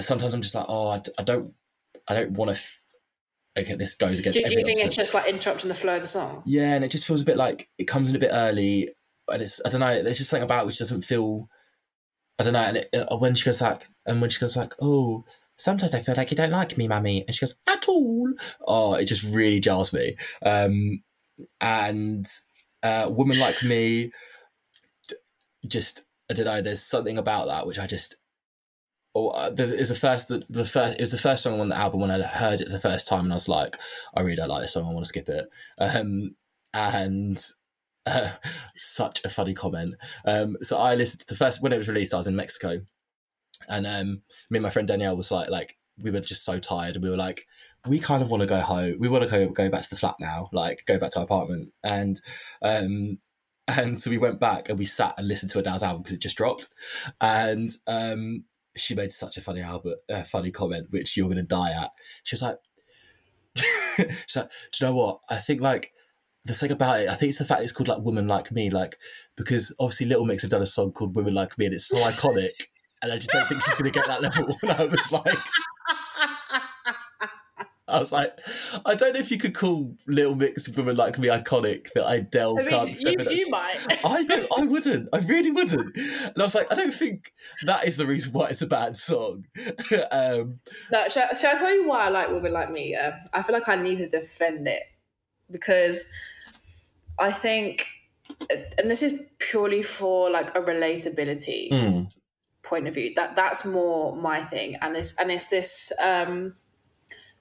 sometimes I'm just like, oh, I, d- I don't, I don't want to. F- okay, this goes against. Do, do you think it's just like interrupting the flow of the song? Yeah, and it just feels a bit like it comes in a bit early, and it's I don't know. There's just something about it which doesn't feel. I don't know. And it, uh, when she goes like, and when she goes like, oh, sometimes I feel like you don't like me, mummy, and she goes at all. Oh, it just really jars me. Um, and uh, woman like me, just I don't know. There's something about that which I just. Oh, uh, the, is the first the, the first it was the first song on the album when I heard it the first time and I was like I really don't like this song I want to skip it um and uh, such a funny comment um so I listened to the first when it was released I was in Mexico and um me and my friend Danielle was like like we were just so tired and we were like we kind of want to go home. We want to go go back to the flat now, like go back to our apartment. And um, and so we went back and we sat and listened to Adele's album because it just dropped. And um, she made such a funny album, a funny comment, which you're going to die at. She was like, she's like, do you know what? I think like the thing about it, I think it's the fact it's called like Women Like Me, like because obviously Little Mix have done a song called Women Like Me and it's so iconic. And I just don't think she's going to get that level. And I was like, I was like, I don't know if you could call Little Mix of Women Like Me iconic that Adele I mean, can't you, step in. you might. I don't, I wouldn't. I really wouldn't. And I was like, I don't think that is the reason why it's a bad song. um, No, shall, shall I tell you why I like Women Like Me? Yeah? I feel like I need to defend it because I think, and this is purely for like a relatability mm, point of view. That that's more my thing, and it's and it's this um,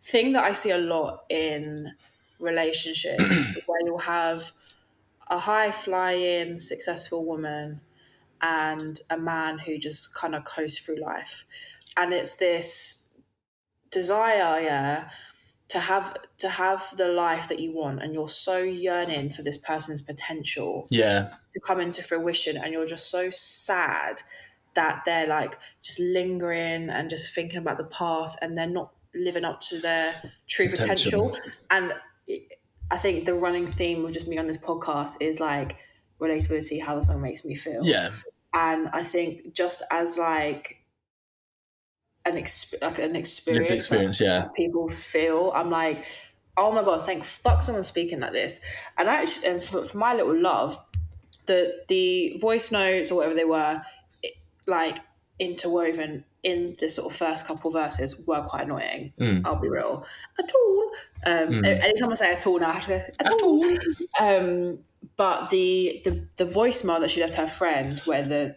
thing that I see a lot in relationships where you'll have a high flying successful woman and a man who just kind of coasts through life, and it's this desire, yeah, to have to have the life that you want, and you're so yearning for this person's potential yeah, to come into fruition and you're just so sad that they're like just lingering and just thinking about the past and they're not living up to their true Potential. potential, and i think the running theme of just me on this podcast is like relatability how the song makes me feel yeah, and i think just as like an exp- like an experience, lived experience. Yeah, people feel. I'm like, oh my god, thank fuck someone's speaking like this. And actually, and for, for my little love, the the voice notes or whatever they were, like interwoven in the sort of first couple verses were quite annoying. Mm. I'll be real. At all. Um, Mm. Anytime I say at all now, I have to go at all. Um, but the the the voicemail that she left her friend, where the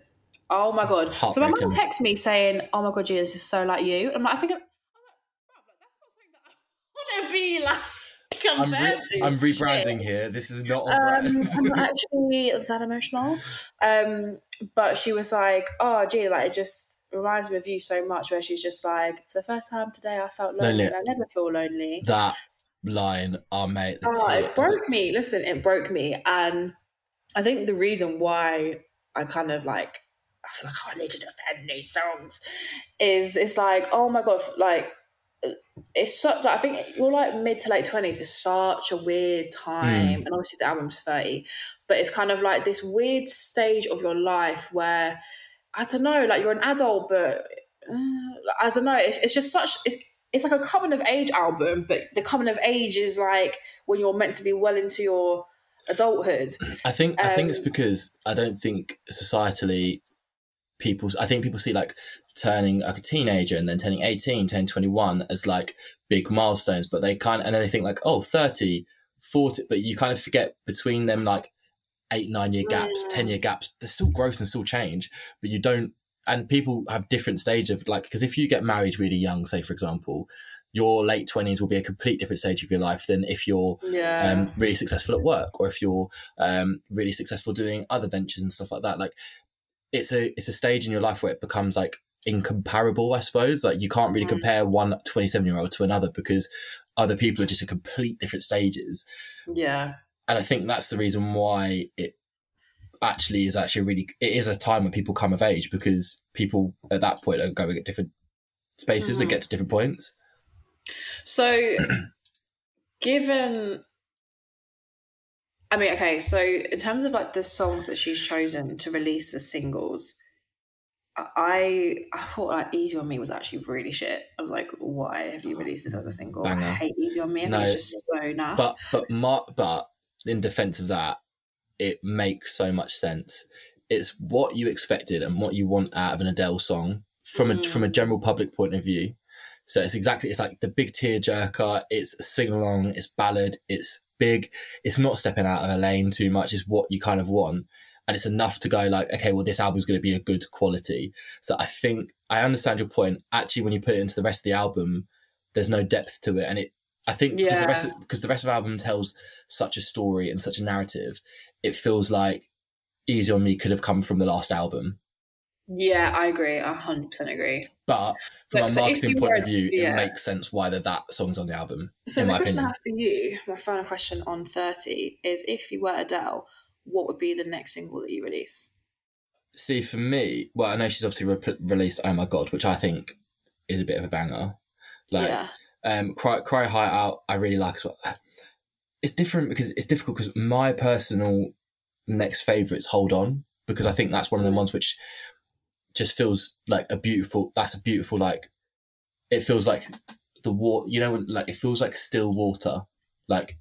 oh my god. So my mum texts me saying, "Oh my god, Gia, this is so like you." I'm like, I think. I'm like, that's not something that I want to be like I'm, re-. I'm rebranding here. This is not on Um, brand. I'm not actually that emotional. Um, but she was like, "Oh, gee, like it just reminds me of you so much." Where she's just like, "For the first time today, I felt lonely. Lonely. and I never feel lonely." that line, oh mate, the Oh, it broke me. Listen, it broke me, and I think the reason why I kind of like I feel like I need to defend these songs is it's like oh my god, like it's such like I think you're like mid to late twenties is such a weird time, and obviously the album's thirty, but it's kind of like this weird stage of your life where I don't know, like you're an adult, but uh, I don't know. It's, it's just such it's it's like a coming of age album, but the coming of age is like when you're meant to be well into your adulthood. I think I think it's Um, because I don't think societally people I think people see like turning like a teenager and then turning 18, turning 21 as like big milestones, but they kind of, and then they think like, oh, 30, 40, but you kind of forget between them like eight, nine year gaps, Mm. 10 year gaps, there's still growth and still change, but you don't, and people have different stage of like, because if you get married really young, say for example, your late 20s will be a complete different stage of your life than if you're Yeah. um, really successful at work or if you're um, really successful doing other ventures and stuff like that like it's a it's a stage in your life where it becomes like incomparable i suppose like you can't really Mm. compare one 27 year old to another because other people are just at complete different stages yeah. and i think that's the reason why it actually is actually really it is a time when people come of age because people at that point are going at different spaces and Mhm. get to different points So, given, I mean, okay, so in terms of like the songs that she's chosen to release as singles, I I thought like Easy on Me was actually really shit. I was like, why have you released this as a single? Banger. I hate Easy on Me. I No, it's just so naff. but but mar- but in defense of that it makes so much sense it's what you expected and what you want out of an adele song from a Mm. from a general public point of view so it's exactly it's like the big tear jerker it's sing along it's ballad it's big it's not stepping out of a lane too much is what you kind of want and it's enough to go like okay well this album's going to be a good quality so i think i understand your point actually when you put it into the rest of the album there's no depth to it and it i think because the rest Yeah. of, because the rest of the album tells such a story and such a narrative it feels like easy on me could have come from the last album Yeah, I agree. I hundred percent agree. But from So- a marketing you point were- of view, yeah. it makes sense why that that song's on the album. So in the my question opinion. I have for you, my final question on thirty, is if you were Adele, what would be the next single that you release? See, for me, well, I know she's obviously re- released "Oh My God," which I think is a bit of a banger. Like, yeah, um, "Cry Your Heart Out," I really like as well. It's different because it's difficult because my personal next favorite is "Hold On" because I think that's one of the ones which just feels like a beautiful. That's a beautiful like. It feels like the water. You know, like it feels like still water. Like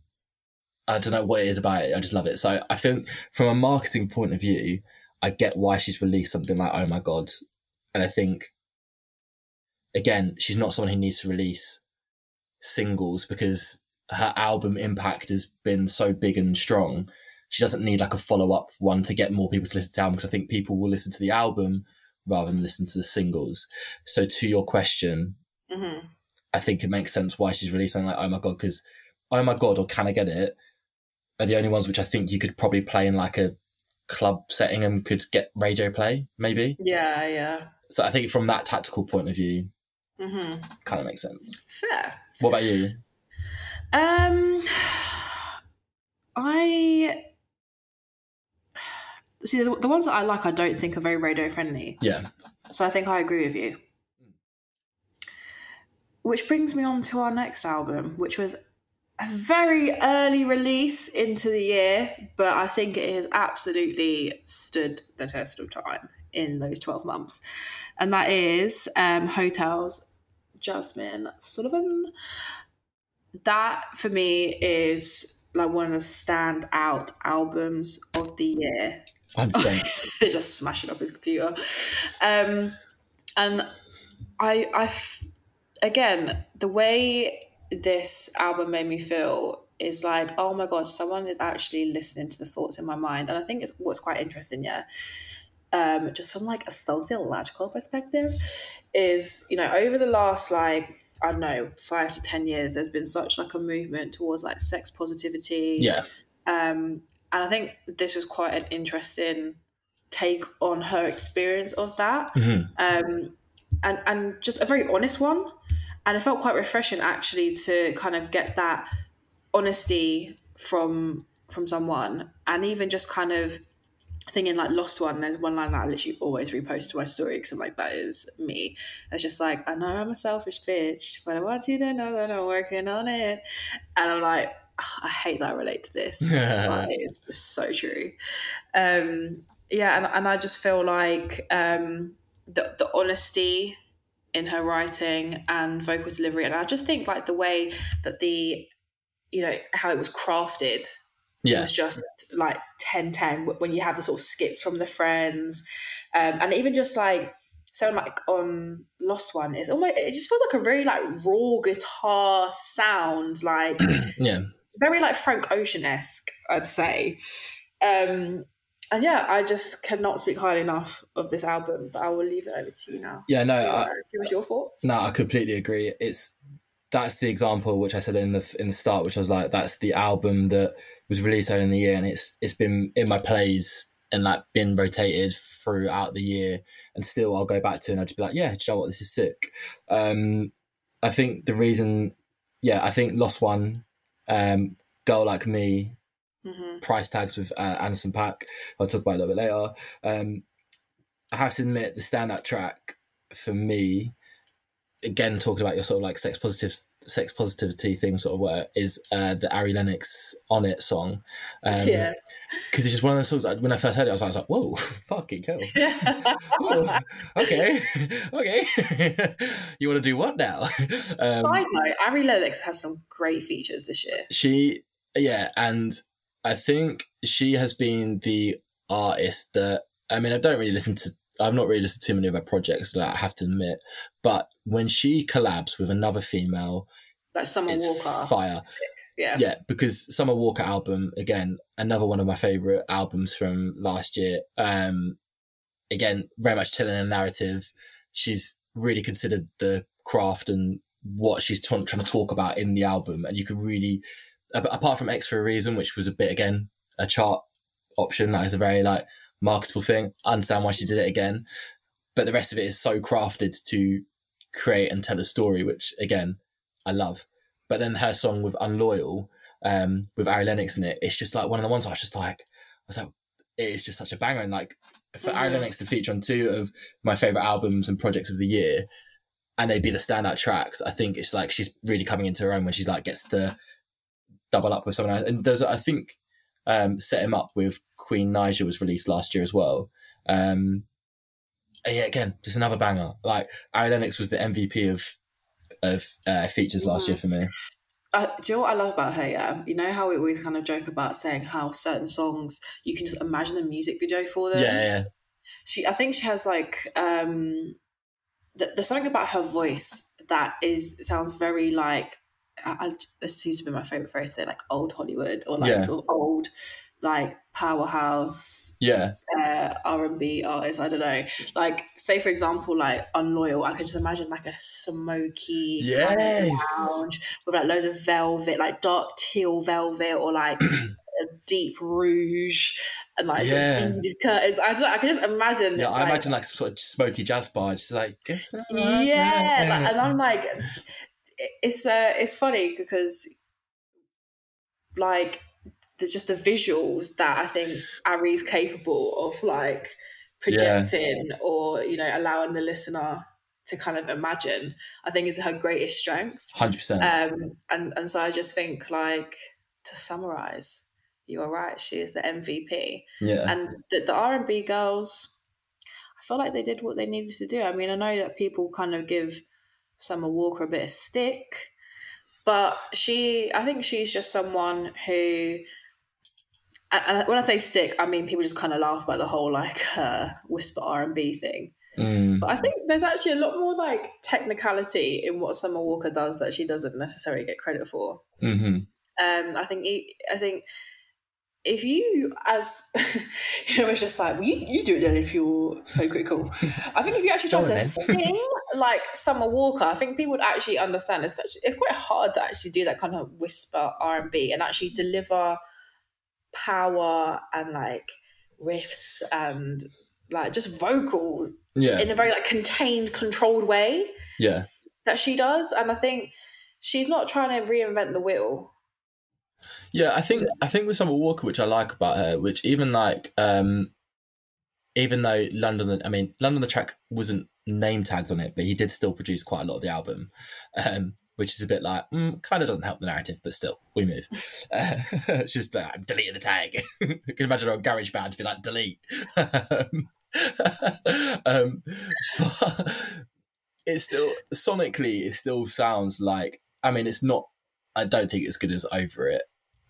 I don't know what it is about it. I just love it. So I think from a marketing point of view, I get why she's released something like "Oh My God," and I think again, she's not someone who needs to release singles because her album impact has been so big and strong. She doesn't need like a follow up one to get more people to listen to the album because I think people will listen to the album rather than listen to the singles. So to your question, hmm I think it makes sense why she's releasing like Oh My God because Oh My God or Can I Get It are the only ones which I think you could probably play in like a club setting and could get radio play maybe. yeah, yeah. So I think from that tactical point of view, hmm kind of makes sense. Fair. What about you? Um, I see the, the ones that I like. I don't think are very radio friendly. Yeah. So I think I agree with you. Which brings me on to our next album, which was a very early release into the year, but I think it has absolutely stood the test of time in those 12 months. And that is um, Hotels, Jazmine Sullivan. That for me is like one of the standout albums of the year. I'm just smashing up his computer. Um, and I, I, again, the way this album made me feel is like, oh my god, someone is actually listening to the thoughts in my mind, and I think it's what's quite interesting, yeah. Um, just from like a sociological perspective, is you know over the last like I don't know five to ten years, there's been such like a movement towards like sex positivity, yeah. um, and I think this was quite an interesting take on her experience of that, Mhm. um, and and just a very honest one. And it felt quite refreshing actually to kind of get that honesty from from someone, and even just kind of thinking like Lost One. There's one line that I literally always repost to my story because I'm like, that is me. It's just like I know I'm a selfish bitch, but I want you to know that I'm working on it, and I'm like. "Ah, I hate that I relate to this. Like, it's just so true. Um, yeah, and, and I just feel like um, the the honesty in her writing and vocal delivery, and I just think like the way that the you know how it was crafted Yeah. was just like 10 10 when you have the sort of skits from the friends um, and even just like sound like on lost one is almost it just feels like a very like raw guitar sound like Yeah. very like Frank Ocean-esque, I'd say. Um and yeah, I just cannot speak highly enough of this album, but I will leave it over to you now. Yeah. No, I, Give us your thoughts. no, I completely agree. It's that's the example which I said in the in the start, which I was like that's the album that was released early in the year, and it's it's been in my plays and like been rotated throughout the year, and still I'll go back to it and I'll just be like, yeah, do you know what, this is sick. Um, I think the reason, yeah, I think Lost One, um, Girl Like Me, hmm price tags with uh, Anderson .Paak. I'll talk about a little bit later. Um, I have to admit, the standout track for me, again talking about your sort of like sex positive, sex positivity thing, sort of where is uh, the Ari Lennox "On It" song. Um, yeah. because it's just one of those songs. That, when I first heard it, I was like, I was like "Whoa, fucking hell!" Oh, okay, okay. you want to do what now? Um, Side note, Ari Lennox has some great features this year. she yeah and i think she has been the artist that i mean i don't really listen to i've not really listened to too many of her projects that i have to admit but when she collabs with another female Like Summer it's Walker. fire Yeah. yeah because summer walker album again another one of my favorite albums from last year um again very much telling a narrative she's really considered the craft and what she's t- trying to talk about in the album and you can really apart from x for a reason which was a bit again a chart option that is a very like marketable thing I understand why she did it again but the rest of it is so crafted to create and tell a story, which again, I love. But then her song with Unloyal, um, with Ari Lennox in it, it's just like one of the ones I was just like, I was like, it is just such a banger. And like for mm-hmm. Ari Lennox to feature on two of my favorite albums and projects of the year, and they'd be the standout tracks, I think it's like she's really coming into her own when she's like gets to double up with someone else. And there's, I think, um, set him up with Queen Naija was released last year as well. Um, yeah, again, just another banger. Like Ari Lennox was the MVP of of uh, features last year for me. Uh, do you know what I love about her? Yeah, you know how we always kind of joke about saying how certain songs you can just imagine the music video for them. Yeah, yeah. She, I think she has like um, th- there's something about her voice that is sounds very like. I, I, this seems to be my favorite phrase. Say like old Hollywood or like yeah. sort of old like powerhouse yeah uh, r&b artists i don't know like say for example like unloyal i can just imagine like a smoky yes. lounge with like loads of velvet like dark teal velvet or like a deep rouge and like yeah. curtains. I, I can just imagine. Yeah, I like, imagine like sort of smoky jazz bar, just like yeah, like, and I'm like, it's uh, it's funny because like there's just the visuals that I think Ari's capable of like projecting yeah. or you know allowing the listener to kind of imagine. I think is her greatest strength. Hundred percent. Um, and and so I just think like to summarize, you are right. She is the MVP. Yeah. And the, the R and B girls, I feel like they did what they needed to do. I mean, I know that people kind of give Summer Walker a bit of stick, but she, I think she's just someone who and when I say stick, I mean people just kind of laugh about the whole like uh, whisper R and B thing. Mm. But I think there's actually a lot more like technicality in what Summer Walker does that she doesn't necessarily get credit for. Mm-hmm. Um, I think I think if you as you know it's just like well, you, you do it then if you're so critical. I think if you actually try to sing like summer walker i think people would actually understand it's, actually, it's quite hard to actually do that kind of whisper r&b and actually deliver power and like riffs and like just vocals yeah. in a very like contained controlled way yeah. that she does. And i think she's not trying to reinvent the wheel yeah i think i think with summer walker which i like about her which even like um even though london i mean london the track wasn't name tagged on it but he did still produce quite a lot of the album um which is a bit like mm, kind of doesn't help the narrative, but still we move. Uh, it's just uh, deleting the tag. you can imagine a garage band to be like delete. um, but it still sonically it still sounds like. I mean, it's not. I don't think it's good as Over It.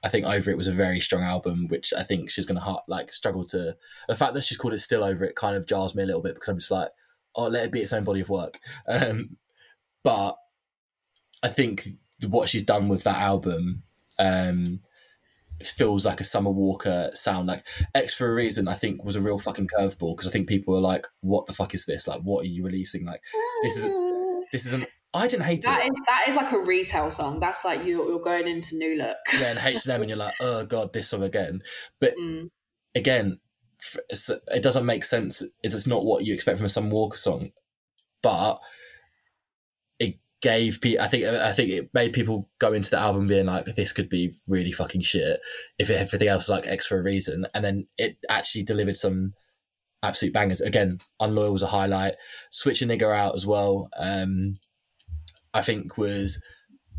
I think Over It was a very strong album, which I think she's going to like struggle to. The fact that she's called it Still Over It kind of jars me a little bit because I'm just like, oh, let it be its own body of work. Um, but I think what she's done with that album um, feels like a Summer Walker sound. Like X for a reason, I think was a real fucking curveball because I think people were like, "What the fuck is this? Like, what are you releasing? Like, this is this isn't." I didn't hate that it. Is, that is like a retail song. That's like you, you're going into New Look. yeah, and H and you're like, "Oh god, this song again." But mm. again, it doesn't make sense. It's not what you expect from a Summer Walker song, but it gave people. I think I think it made people go into the album being like, "This could be really fucking shit." If everything else is like X for a reason, and then it actually delivered some absolute bangers. Again, Unloyal was a highlight. Switch a nigger out as well. Um, I think was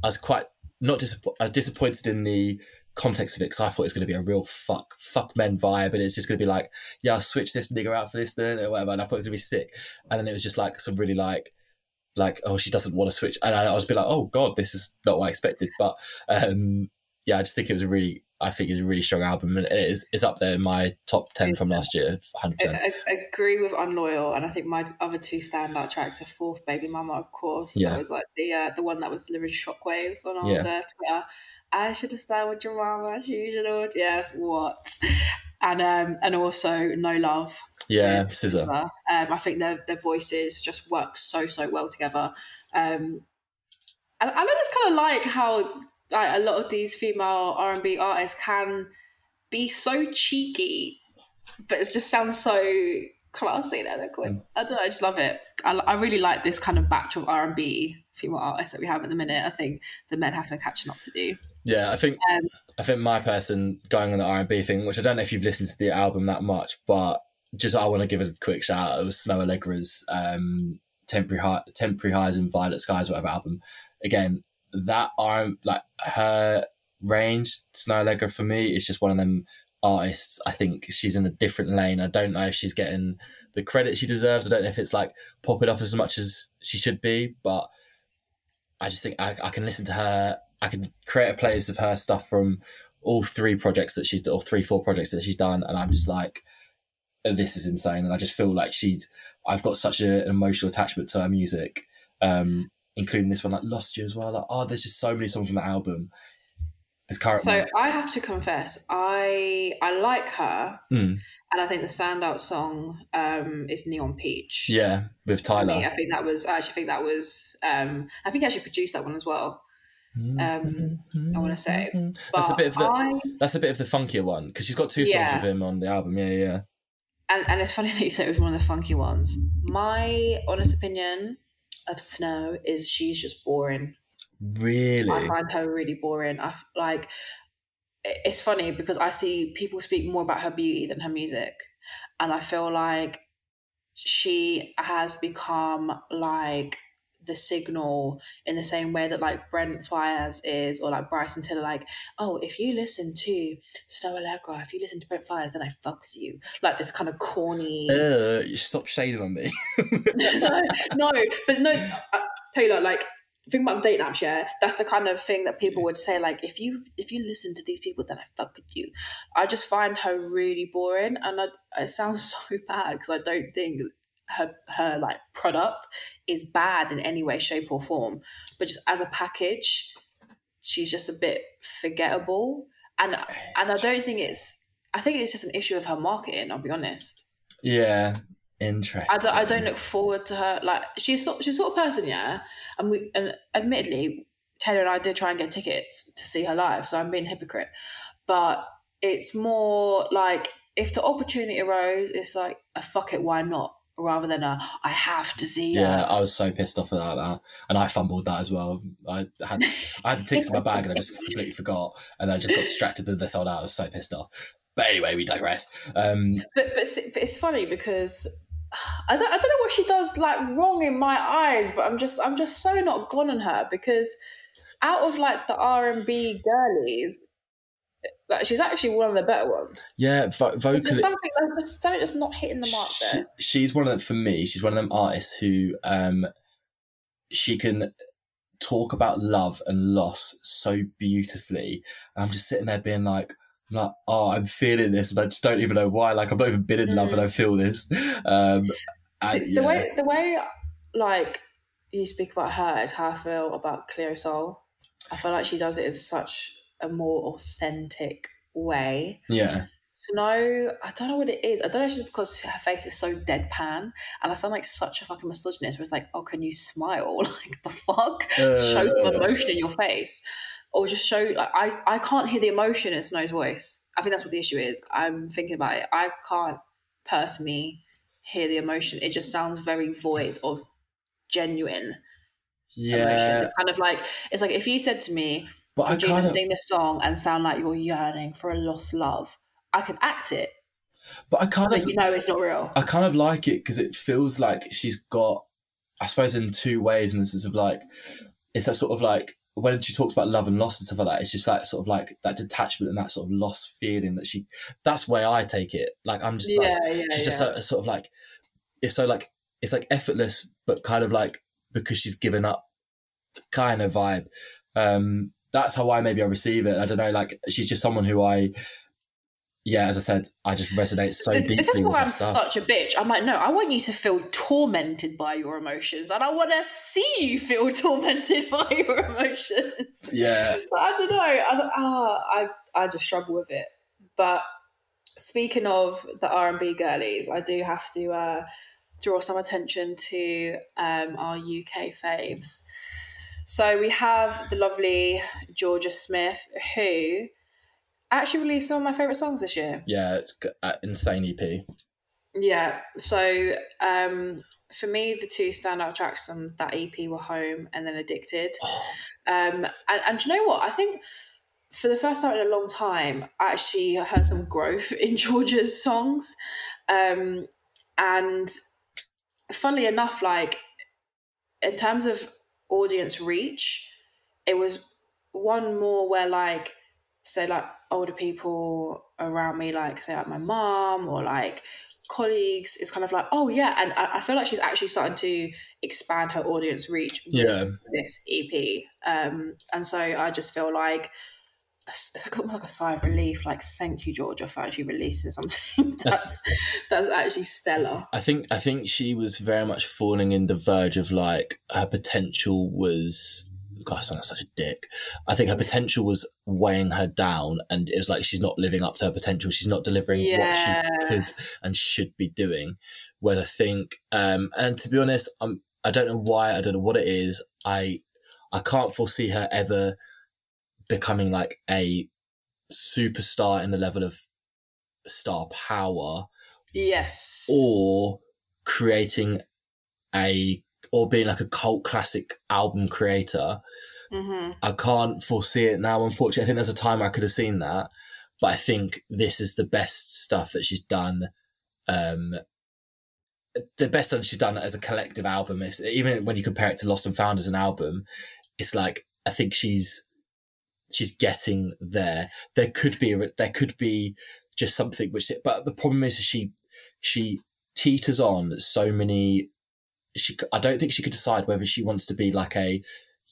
I was quite not was disappointed in the context of it because I thought it was going to be a real fuck fuck men vibe, and it's just going to be like, yeah, I'll switch this nigger out for this then or whatever, and I thought it was going to be sick. And then it was just like some really like like, oh, she doesn't want to switch. And I, I was bit like, oh God, this is not what I expected. But um, yeah, I just think it was a really, I think it's a really strong album, and it is it's up there in my top ten from last year, hundred percent. I, agree with Unloyal, and I think my other two standout tracks are Fourth Baby Mama, of course. Yeah, that was like the uh, the one that was delivering shockwaves on all yeah. the Twitter. I should have stayed with your mama. She should have. Yes, what? And um and also No Love yeah, SZA. Um, I think their their voices just work so so well together. Um, and, and I just kind of like how like a lot of these female R and B artists can be so cheeky, but it just sounds so classy and eloquent. I don't know. I just love it. I, I really like this kind of batch of R and B female artists that we have at the minute. I think the men have some catching up to do. Yeah, I think Um, I think my person going on the R and B thing, which I don't know if you've listened to the album that much, but just I want to give a quick shout out. It was Snoh Aalegra's um, temporary high, temporary highs and Violet Skies, whatever album. Again, that arm like her range, Snoh Aalegra for me is just one of them artists. I think she's in a different lane. I don't know if she's getting the credit she deserves. I don't know if it's like popping off as much as she should be, but I just think I, I can listen to her. I can create a playlist of her stuff from all three projects that she's or three four projects that she's done, and I'm just like, this is insane. And I just feel like she's. I've got such a, an emotional attachment to her music, um, including this one, like Lost You as well. Like, oh, there's just so many songs from the album. This current so one. I have to confess, I I like her, Mm, and I think the standout song um, is Neon Peach. yeah, with For me, Tyler. I think that was. I actually think that was. Um, I think I actually produced that one as well. Um, I want to say, but That's a bit of the I, that's a bit of the funkier one because she's got two songs Yeah. with him on the album. Yeah, yeah. and and it's funny that you said it was one of the funky ones. My honest opinion of Snoh is she's just boring. Really, I find her really boring. I like. It's funny because I see people speak more about her beauty than her music, and I feel like she has become like the signal in the same way that like Brent Faiyaz is or like Bryson Tiller like oh if you listen to Snoh Aalegra if you listen to Brent Faiyaz then I fuck with you like this kind of corny Uh, you stop shading on me. no, no, but no, uh, Taylor, like think about the dating apps, yeah. That's the kind of thing that people would say, like, if you if you listen to these people, then I fuck with you. I just find her really boring, and I, it sounds so bad because I don't think her her like product is bad in any way, shape, or form. But just as a package, she's just a bit forgettable, and and I don't think it's. I think it's just an issue of her marketing. I'll be honest. yeah, interesting. I don't, I don't look forward to her. Like she's sort, she's sort of person, yeah. And we, and admittedly, Taylor and I did try and get tickets to see her live, so I'm being a hypocrite. But it's more like if the opportunity arose, it's like a fuck it, why not? Rather than a I have to see Yeah, her. I was so pissed off about that, and I fumbled that as well. I had I had the tickets in my bag, and I just completely forgot, and I just got distracted that they sold out. I was so pissed off. But anyway, we digress. Um, But, but it's- but it's funny because I don't, I don't know what she does like wrong in my eyes, but I'm just I'm just so not gone on her because out of like the R and B girlies, like she's actually one of the better ones. yeah, vo- vocally, something there's just something that's not hitting the mark she, there. she's one of them for me. She's one of them artists who um, she can talk about love and loss so beautifully. I'm just sitting there being like. I'm like, oh, I'm feeling this, and I just don't even know why. Like, I've not even been in love, and I feel this. Um, and, See, yeah. The way the way like you speak about her is how I feel about Cleo Sol. I feel like she does it in such a more authentic way. yeah, Snoh, I don't know what it is. I don't know if it's because her face is so deadpan, and I sound like such a fucking misogynist. Where it's like, oh, can you smile? Like the fuck, show some Uh. emotion in your face, or just show. Like I, I can't hear the emotion in Snoh's voice. I think that's what the issue is. I'm thinking about it. I can't personally hear the emotion. It just sounds very void of genuine emotion. yeah. It's kind of like it's like if you said to me, But I of, sing this song and sound like you're yearning for a lost love. I could act it, but I kind but of, you know it's not real. I kind of like it because it feels like she's got, I suppose, in two ways, in the sense of like, it's that sort of like when she talks about love and loss and stuff like that. It's just like sort of like that detachment and that sort of lost feeling that she. That's the way I take it. Like I'm just like yeah, yeah, she's just yeah. so, sort of like, it's so like it's like effortless, but kind of like because she's given up, kind of vibe. Um, that's how I maybe I receive it. I don't know. Like she's just someone who I. Yeah, as I said, I just resonate so deeply this is why I'm stuff. such a bitch. I'm like, no, I want you to feel tormented by your emotions, and I want to see you feel tormented by your emotions. Yeah, So I don't know. I, ah, I I just struggle with it. But speaking of the R and B girlies, I do have to uh, draw some attention to um, our UK faves. So we have the lovely Jorja Smith, who actually released some of my favorite songs this year. yeah, it's uh, insane EP. Yeah. So um, for me, the two standout tracks from that EP were Home and then Addicted. Oh. Um, and, and do you know what? I think for the first time in a long time, I actually heard some growth in Jorja's songs. Um, and funnily enough, like in terms of audience reach, it was one more where like say like older people around me, like say like my mom or like colleagues, is kind of like, oh yeah, and I, I feel like she's actually starting to expand her audience reach with Yeah. this EP. Um, and so I just feel like it's like, a sigh of relief. Like, thank you, Jorja, for actually releasing something that's that's actually stellar. I think I think she was very much falling in the verge of like her potential was. God, I sound like such a dick. I think her potential was weighing her down, and it was like she's not living up to her potential. She's not delivering what she could and should be doing. Where I think, um, and to be honest, I'm, I don't know why. I don't know what it is. I I can't foresee her ever becoming like a superstar in the level of star power Yes. or creating a or being like a cult classic album creator. hmm I can't foresee it now, unfortunately. I think there's a time I could have seen that, but I think this is the best stuff that she's done. Um, the best that she's done as a collective album is even when you compare it to Lost and Found as an album, it's like I think she's she's getting there. There could be a, there could be just something which, but the problem is she she teeters on so many. She I don't think she could decide whether she wants to be like a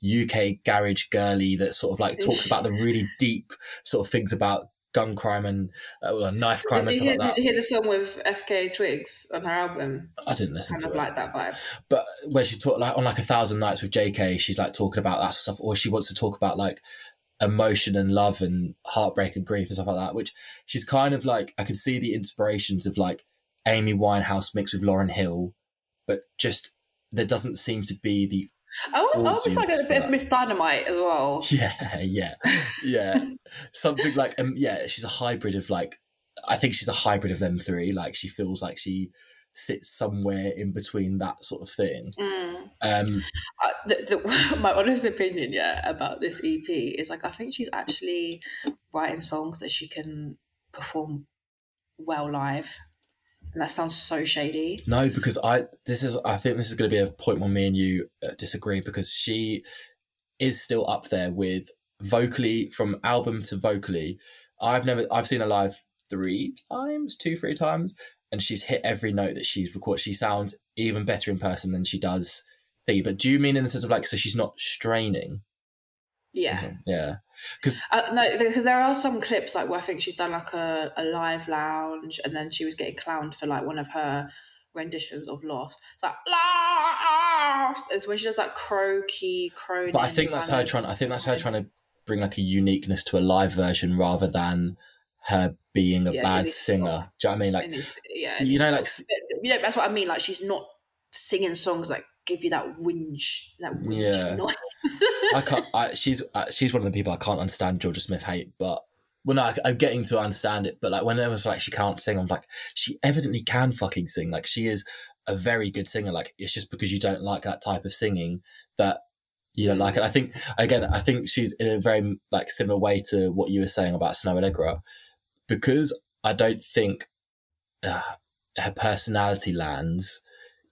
UK garage girly that sort of like talks about the really deep sort of things about gun crime and uh, knife crime Did and stuff hear, like that. did you hear the song with FK Twigs on her album? I didn't listen to it. Kind to of it. like that vibe. but where she's talk like on like a thousand nights with JK, she's like talking about that sort of stuff, or she wants to talk about like emotion and love and heartbreak and grief and stuff like that. Which she's kind of like I could see the inspirations of like Amy Winehouse mixed with Lauryn Hill, but just there doesn't seem to be the Oh, I always like Audience a bit of Miss Dynamite as well. yeah yeah yeah something like um yeah she's a hybrid of like I think she's a hybrid of them three. Like she feels like she sits somewhere in between that sort of thing. Mm. Um, Uh, the, the, my honest opinion, yeah, about this EP is like I think she's actually writing songs that she can perform well live, and that sounds so shady. No, because I this is I think this is going to be a point where me and you uh, disagree because she is still up there with vocally from album to vocally. I've never I've seen her live three times, two three times, and she's hit every note that she's recorded. She sounds even better in person than she does thing. But do you mean in the sense of like so she's not straining? Yeah, yeah. uh, no, because there are some clips like where I think she's done like a, a live lounge, and then she was getting clowned for like one of her renditions of Lost. It's like Lost. It's when she does that croaky croning. But I think that's her trying. I think that's her trying to bring like a uniqueness to a live version rather than her being a Yeah, bad singer. Do you know what I mean? Like needs- yeah, you know, like you know, that's what I mean. Like she's not singing songs that give you that whinge, that whinge Yeah. noise. I can't. I, she's she's one of the people I can't understand Jorja Smith hate, but well, no, I, I'm getting to understand it. But like when was like she can't sing, I'm like she evidently can fucking sing. Like she is a very good singer. Like it's just because you don't like that type of singing that you don't like it. Mm. I think again, I think she's in a very like similar way to what you were saying about Snoh Aalegra, because I don't think uh, her personality lands.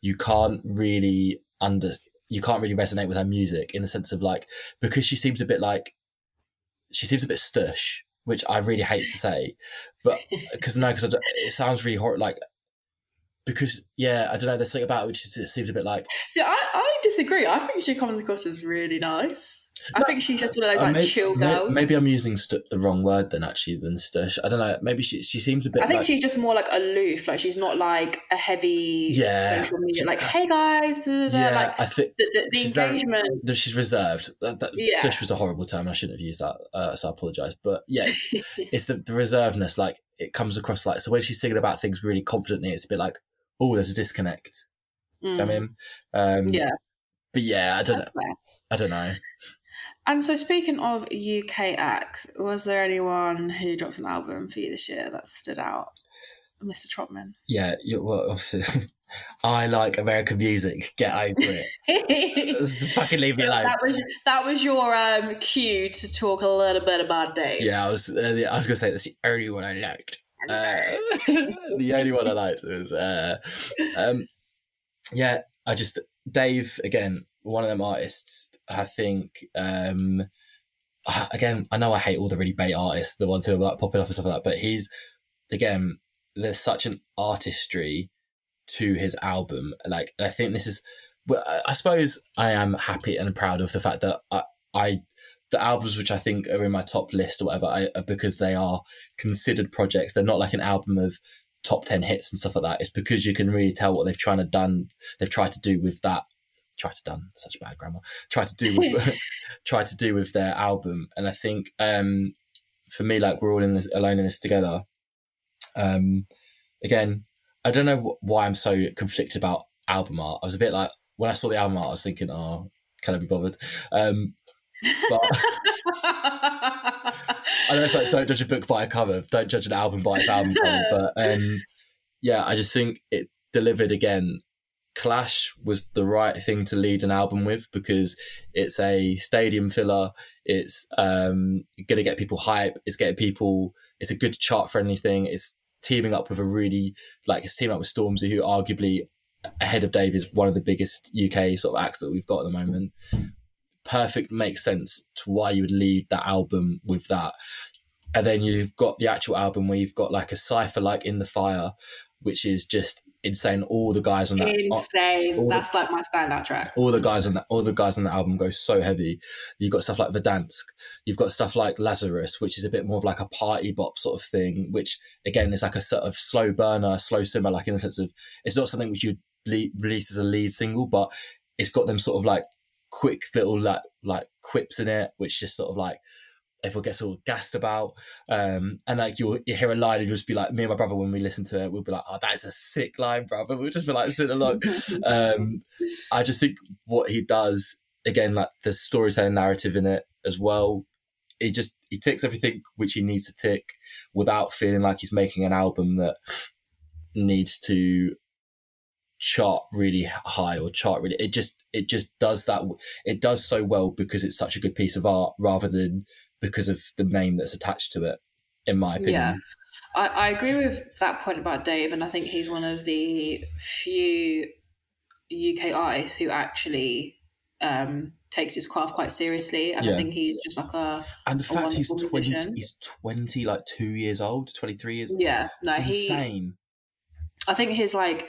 You can't really under you can't really resonate with her music in the sense of like because she seems a bit like she seems a bit stush, which I really hate to say, but because no, because it sounds really horrible. Like because yeah, I don't know. There's something about it which is, it seems a bit like See, I, I disagree. I think she comes across as really nice. I think she's just one of those uh, like may- chill girls. maybe I'm using stu- the wrong word then actually than stush. I don't know. Maybe she she seems a bit. I think like, she's just more like aloof. Like she's not like a heavy Yeah. social media. Like, hey guys, da, da, da. yeah. like I think the, the, the she's engagement. that she's reserved. That, that Yeah. stush was a horrible term. I shouldn't have used that, uh, so I apologise. But yeah, it's, it's the, the reservedness. Like it comes across like so when she's singing about things really confidently, it's a bit like, oh, there's a disconnect. Do you know what I Mm, mean? Um, yeah. But yeah, I don't know. fair. I don't know. And so, speaking of UK acts, was there anyone who dropped an album for you this year that stood out? Mr. Trotman. Yeah, you, well, obviously, I like American music. Get over it. Fucking leave me alone. that was that was your um, cue to talk a little bit about Dave. Yeah, I was. Uh, I was gonna say that's the only one I liked. Uh, the only one I liked was. Uh, um, yeah, I just Dave again. One of them artists. I think. Um, again, I know I hate all the really bait artists, the ones who are like popping off and stuff like that. But he's again, there's such an artistry to his album. Like, I think this is. I suppose I am happy and proud of the fact that I, I the albums which I think are in my top list or whatever, I, are because they are considered projects. They're not like an album of top 10 hits and stuff like that. It's because you can really tell what they've tried to done, they've tried to do with that. Try to done such bad grammar. Try to do with try to do with their album, and I think um, for me, like we're all in this alone in this together. Um, again, I don't know why I'm so conflicted about album art. I was a bit like when I saw the album art, I was thinking, oh, can I be bothered? Um, but I know it's like don't judge a book by a cover, don't judge an album by its album cover. But um, yeah, I just think it delivered again. Clash was the right thing to lead an album with because it's a stadium filler. It's um, going to get people hype. It's getting people. It's a good chart friendly thing. It's teaming up with a really like it's teaming up with Stormzy, who arguably ahead of Dave is one of the biggest UK sort of acts that we've got at the moment perfect makes sense to why you would lead that album with that. And then you've got the actual album where you've got like a cipher like in the fire, which is just insane. All the guys on that insane. That's the, like my standout track. All the guys on that all the guys on the album go so heavy. You've got stuff like Verdansk. You've got stuff like Lazarus, which is a bit more of like a party bop sort of thing, which again is like a sort of slow burner, slow simmer, like in the sense of it's not something which you'd release as a lead single, but it's got them sort of like quick little like like quips in it, which just sort of like everyone gets all gassed about. Um, and like you'll you hear a line and you'll just be like, me and my brother when we listen to it, we'll be like, oh, that is a sick line, brother. We'll just be like sitting along. um, I just think what he does again, like the storytelling narrative in it as well. He just he ticks everything which he needs to tick without feeling like he's making an album that needs to chart really high or chart really it just it just does that it does so well because it's such a good piece of art rather than because of the name that's attached to it in my opinion yeah I, I agree with that point about dave and i think he's one of the few uk artists who actually um, takes his craft quite seriously and yeah. i think he's just like a and the fact he's 20 musician. he's 20 like two years old 23 years old. yeah no he's insane he, i think his like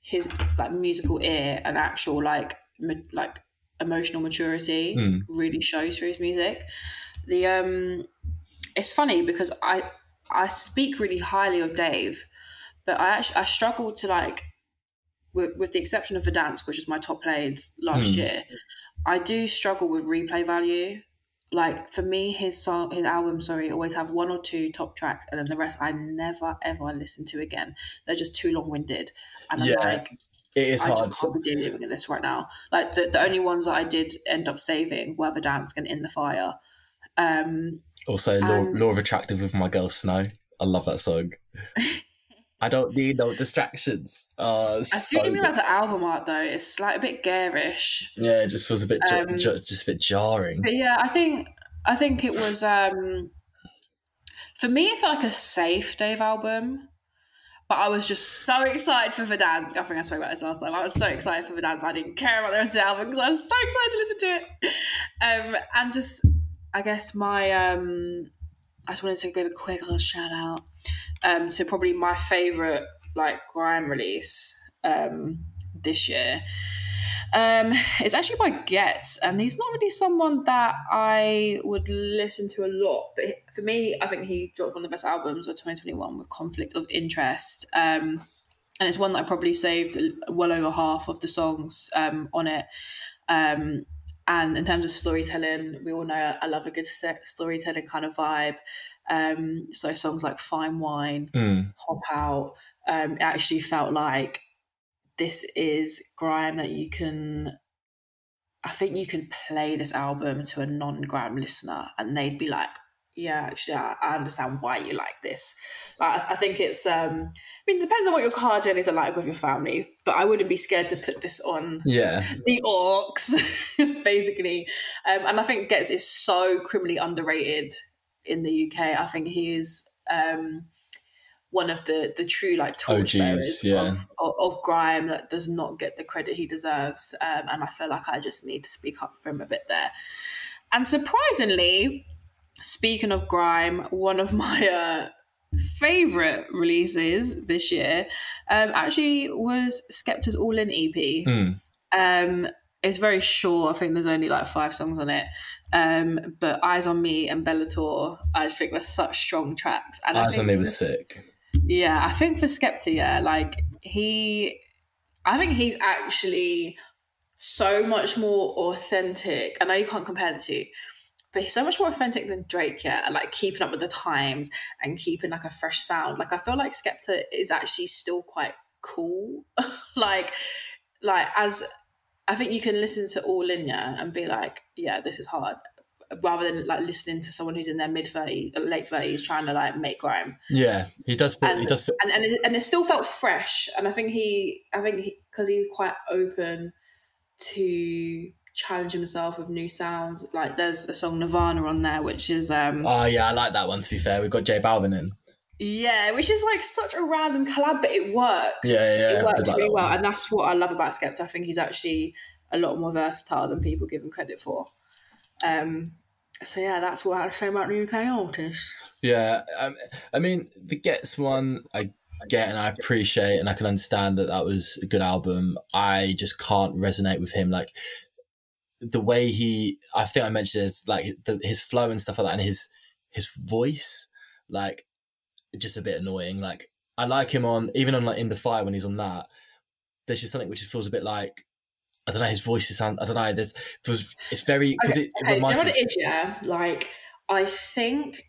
his like musical ear and actual like like emotional maturity mm. really shows through his music. The um, it's funny because I I speak really highly of Dave, but I actually I struggled to like with, with the exception of Verdansk, which is my top played last mm. year. I do struggle with replay value like for me his song his album sorry always have one or two top tracks and then the rest i never ever listen to again they're just too long-winded and i'm like it is I hard just can't be dealing with this right now like the, the only ones that i did end up saving were Verdansk and in the fire um also and... law, law of attractive with my girl Snoh i love that song I don't need no distractions. Oh, I see what you mean about the album art though. It's like a bit garish. Yeah, it just feels a bit um, just a bit jarring. But yeah, I think I think it was um for me it felt like a safe Dave album. But I was just so excited for Verdansk. I think I spoke about this last time. I was so excited for Verdansk. I didn't care about the rest of the album because I was so excited to listen to it. Um, and just, I guess my, um, I just wanted to give a quick little shout out um, so probably my favorite like grime release um, this year. Um, it's actually by Ghetts, and he's not really someone that I would listen to a lot. But for me, I think he dropped one of the best albums of 2021 with Conflict of Interest. Um, and it's one that I probably saved well over half of the songs um, on it. Um, and in terms of storytelling, we all know I love a good storytelling kind of vibe. Um, so songs like Fine Wine, mm. Hop Out, um, it actually felt like this is grime that you can. I think you can play this album to a non grime listener and they'd be like, yeah, actually, I, understand why you like this. Like, I, I think it's, um, I mean, it depends on what your car journeys are like with your family, but I wouldn't be scared to put this on Yeah. the orcs, basically. Um, and I think Ghetts is so criminally underrated in the UK. I think he is um, one of the the true like torchbearers OGs, yeah. of, of, of grime that does not get the credit he deserves. Um, and I feel like I just need to speak up for him a bit there. And surprisingly, speaking of grime, one of my uh, favorite releases this year um, actually was Skepta's All In EP. Hmm. Um, it's very short. I think there's only like five songs on it. Um, but Eyes on Me and Bellator, I just think were such strong tracks. And I Eyes on me was sick. Yeah, I think for Skepta, yeah, like he, I think he's actually so much more authentic. I know you can't compare the two, but he's so much more authentic than Drake, yeah, like keeping up with the times and keeping like a fresh sound. Like I feel like Skepta is actually still quite cool. like, like as I think you can listen to All In and be like, yeah, this is hard. Rather than like listening to someone who's in their mid thirties, late thirties, trying to like make grime Yeah, he does. Feel, he And- does. Feel, and and it, and it still felt fresh. And I think he, I think because he's quite open to challenge himself with new sounds. Like there's a song Nirvana on there, which is um oh yeah, I like that one. To be fair, we've got J Balvin in. yeah, which is like such a random collab, but it works. Yeah, yeah, yeah, it works like really well, and that's what I love about Skepta. I think he's actually a lot more versatile than people give him credit for. Um, so yeah, that's what I to say about the UK artists. Yeah, um, I mean the Ghetts one I get and I appreciate and I can understand that that was a good album. I just can't resonate with him like the way he. I think I mentioned is like the, his flow and stuff like that, and his his voice like just a bit annoying. Like I like him on even on like in the fire when he's on that. There's just something which just feels a bit like. I don't know. His voice is sound. I don't know. There's, feels, it's very because it, it Okay, do you know reminds what me. it is? Yeah, like I think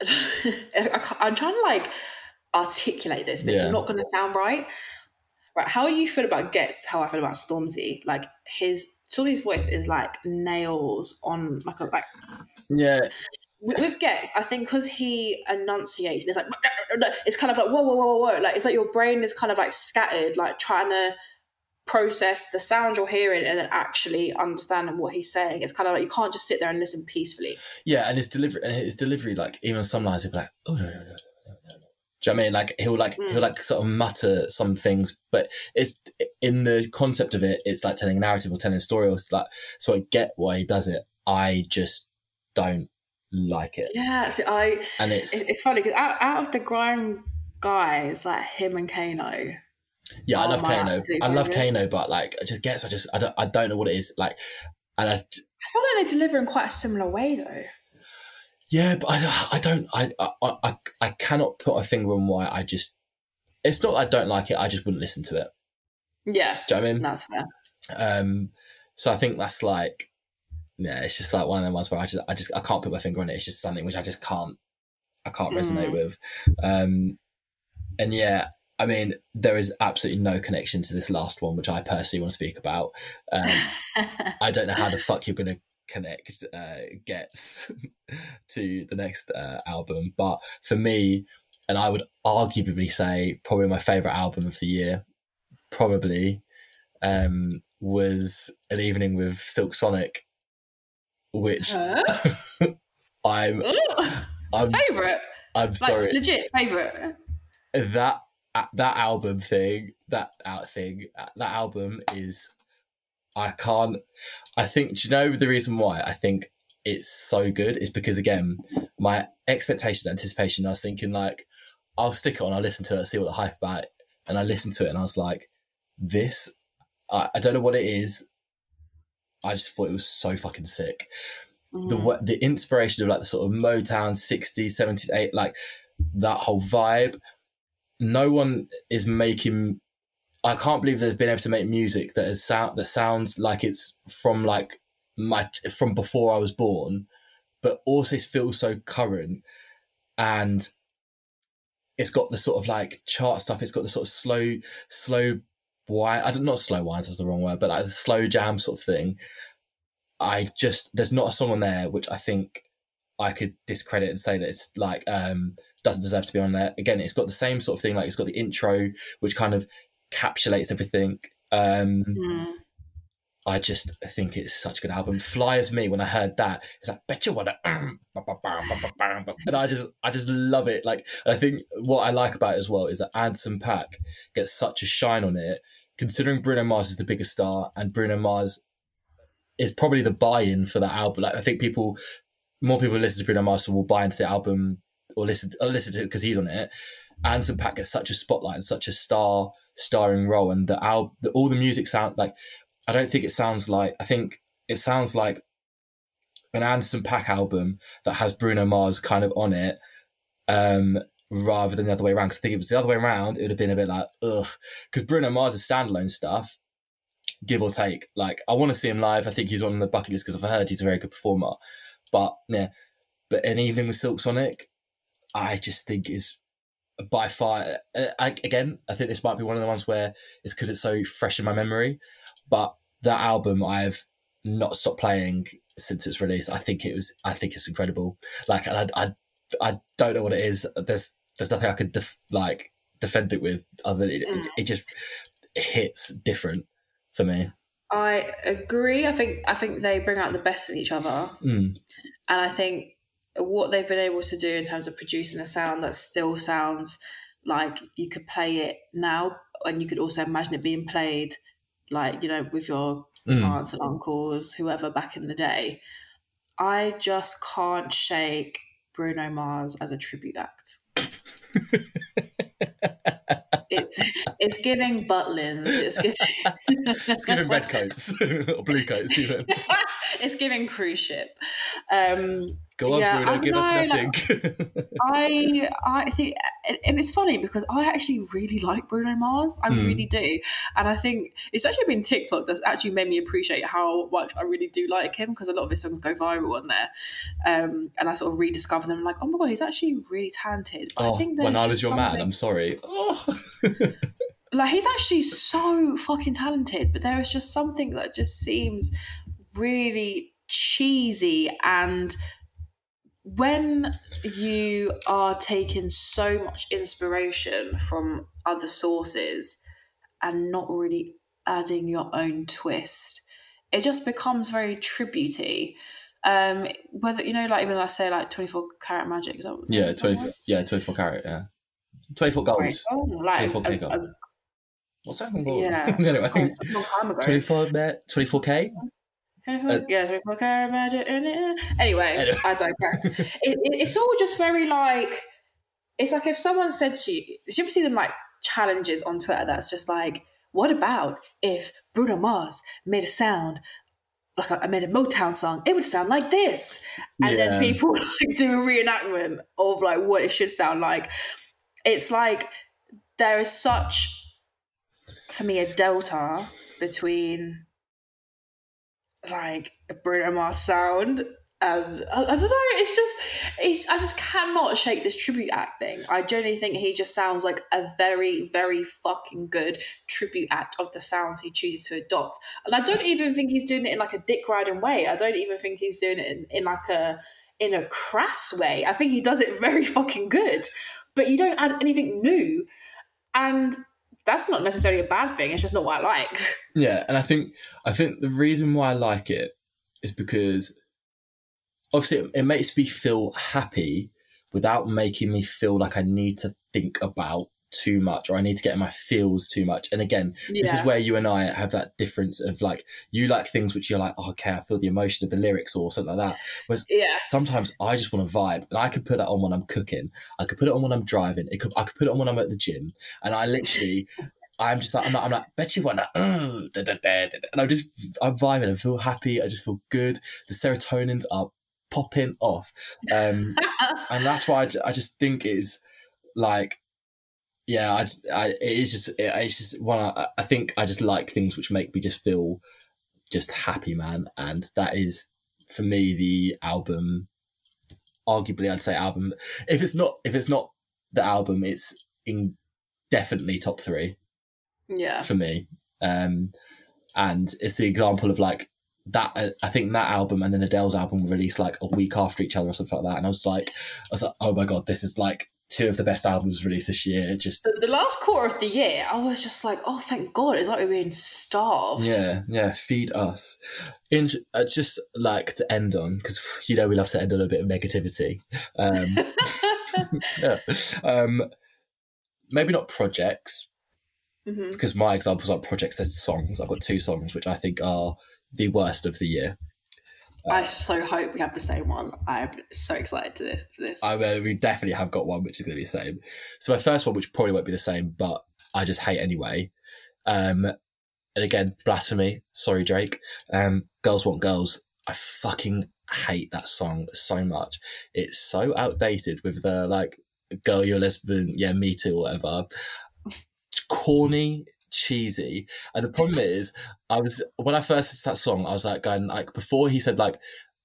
I I'm trying to like articulate this, but Yeah. it's not going to sound right. Right? How you feel about Ghetts? How I feel about Stormzy? Like his Stormzy's voice is like nails on like a like yeah, with, with Ghetts, I think because he enunciates, it's like it's kind of like whoa, whoa, whoa, whoa, whoa. Like it's like your brain is kind of like scattered, like trying to process the sound you're hearing and then actually understanding what he's saying. It's kind of like you can't just sit there and listen peacefully. Yeah, and his delivery and his delivery, like even some lines, he'll be like, "Oh no, no, no, no, no, no, no." Do you know what I mean? Like he'll like Mm. he'll like sort of mutter some things, but it's in the concept of it, it's like telling a narrative or telling a story, or it's like so I get why he does it. I just don't like it, Yeah, see, I and it's it's, funny because out, out of the grime guys, like him and Kano, yeah, I love Kano, I love. Kano, but like I just guess I just I don't I don't know what it is like, and I I feel like they deliver in quite a similar way though. Yeah, but I, don't- I don't. I, I I I cannot put a finger on why. I just. It's not. I don't like it. I just wouldn't listen to it. Yeah, Do you know what I mean? that's fair. Um. So I think that's like. Yeah, it's just like one of them ones where I just I just I can't put my finger on it. It's just something which I just can't. I can't resonate Mm. with. Um. And yeah, I mean, there is absolutely no connection to this last one, which I personally want to speak about. Um, I don't know how the fuck you're going to connect uh, Ghetts to the next uh, album, but for me, and I would arguably say probably my favorite album of the year, probably um, was an evening with Silk Sonic, which? I'm I'm favorite, I'm like sorry legit favorite. that uh, that album thing that out thing uh, that album is I can't I think do you know the reason why I think it's so good is because again my expectations anticipation I was thinking like I'll stick it on I'll listen to it see what the hype about it and I listened to it and I was like this I, I don't know what it is I just thought it was so fucking sick. The Mm. wa- the inspiration of like the sort of Motown 60s 70s 8 like that whole vibe. No one is making I can't believe they've been able to make music that is sound that sounds like it's from like my from before I was born but also feels so current. And it's got the sort of like chart stuff it's got the sort of slow slow wine I don't not slow wines is the wrong word but like the slow jam sort of thing I just there's not a song on there which I think I could discredit and say that it's like um doesn't deserve to be on there. Again, it's got the same sort of thing. Like it's got the intro, which kind of encapsulates everything. Um, Mm. I just think it's such a good album. Fly as me. When I heard that, it's like bet you wanna, um, and I just, I just love it. Like I think what I like about it as well is that Anderson .Paak gets such a shine on it, considering Bruno Mars is the biggest star, and Bruno Mars is probably the buy-in for that album. Like I think people, more people listen to Bruno Mars will buy into the album or listen or listen to it because he's on it. Anderson .Paak gets such a spotlight and such a star starring role, and the album, all the music sound like. I don't think it sounds like. I think it sounds like an Anderson .Paak album that has Bruno Mars kind of on it, um, rather than the other way around. Because I think it was the other way around, it would have been a bit like ugh. Because Bruno Mars is standalone stuff, give or take. Like I want to see him live. I think he's on the bucket list because I've heard he's a very good performer. But yeah, but an evening with Silk Sonic, I just think is by far. I, again, I think this might be one of the ones where it's because it's so fresh in my memory. But that album, I've not stopped playing since its release. I think it was. I think it's incredible. Like I, I, I don't know what it is. There's, there's nothing I could def, like defend it with other than it, Mm. it, it just hits different for me. I agree. I think I think they bring out the best in each other, Mm. and I think what they've been able to do in terms of producing a sound that still sounds like you could play it now, and you could also imagine it being played, like you know, with your Mm. aunts and uncles, whoever back in the day. I just can't shake Bruno Mars as a tribute act. It's it's giving Butlins. It's giving It's giving red coats or blue coats even. it's giving cruise ship. Um, Go on, Yeah, Bruno, I give us know, nothing. I I think, and it's funny because I actually really like Bruno Mars. I Mm. really do, and I think it's actually been TikTok that's actually made me appreciate how much I really do like him because a lot of his songs go viral on there, um, and I sort of rediscover them. I'm like, oh my god, he's actually really talented. But I oh, think when I was your man, I'm sorry. Oh. like he's actually so fucking talented but there is just something that just seems really cheesy and when you are taking so much inspiration from other sources and not really adding your own twist, it just becomes very tributary. Um, whether you know, like even I say, like twenty four carat magic, is that yeah, twenty that yeah twenty four carat yeah, twenty four gold, oh, twenty four k gold. What's that? Yeah, anyway, 24, 24k. Uh, yeah, imagine? Anyway. I digress. it, it, it's all just very like it's like if someone said to you, you ever see them like challenges on Twitter that's just like, what about if Bruno Mars made a sound like I made a Motown song, it would sound like this, and yeah. then people like do a reenactment of like what it should sound like. It's like there is such, for me, a delta between like a Bruno Mars sound. Um, I, I don't know. It's just, it's, I just cannot shake this tribute act thing. I genuinely think he just sounds like a very, very fucking good tribute act of the sounds he chooses to adopt. And I don't even think he's doing it in like a dick riding way. I don't even think he's doing it in, in like a in a crass way. I think he does it very fucking good. But you don't add anything new, and that's not necessarily a bad thing. It's just not what I like. Yeah, and I think I think the reason why I like it is because obviously it, it makes me feel happy without making me feel like I need to think about too much or I need to get in my feels too much. And again, this is where you and I have that difference of like you like things which you're like, oh, okay, I feel the emotion of the lyrics or something like that. Whereas Yeah. sometimes I just want to vibe, and I could put that on when I'm cooking. I could put it on when I'm driving. It could I could put it on when I'm at the gym, and I literally. I'm just like I'm like, I'm like bet you da, da," and I'm just I'm vibing. I feel happy. I just feel good. The serotonins are popping off, um, and that's why I, I just think is like yeah. I, just, I it is just it, it's just one. I, I think I just like things which make me just feel just happy, man, and that is for me the album arguably i'd say album if it's not if it's not the album it's in definitely top three yeah. for me um and it's the example of like that uh, I think that album and then Adele's album were released like a week after each other or something like that, and I was like, I was like, oh my god, this is like two of the best albums released this year. Just the, the last quarter of the year, I was just like, oh, thank God, it's like we're being starved. Yeah, yeah, feed us. In uh, just like to end on because you know we love to end on a bit of negativity. Um, yeah, um, maybe not projects Mhm. because my examples aren't projects. They're songs. I've got two songs which I think are the worst of the year. I so hope we have the same one. I'm so excited to this, for this. I mean, we definitely have got one which is going to be the same. So my first one, which probably won't be the same, but I just hate anyway. Um, and again, blasphemy. Sorry, Drake. Um, girls want girls. I fucking hate that song so much. It's so outdated with the like, girl, you're lesbian, yeah, me too, whatever. Corny, cheesy. And the problem is, I was when I first listened to that song, I was like going like before he said like,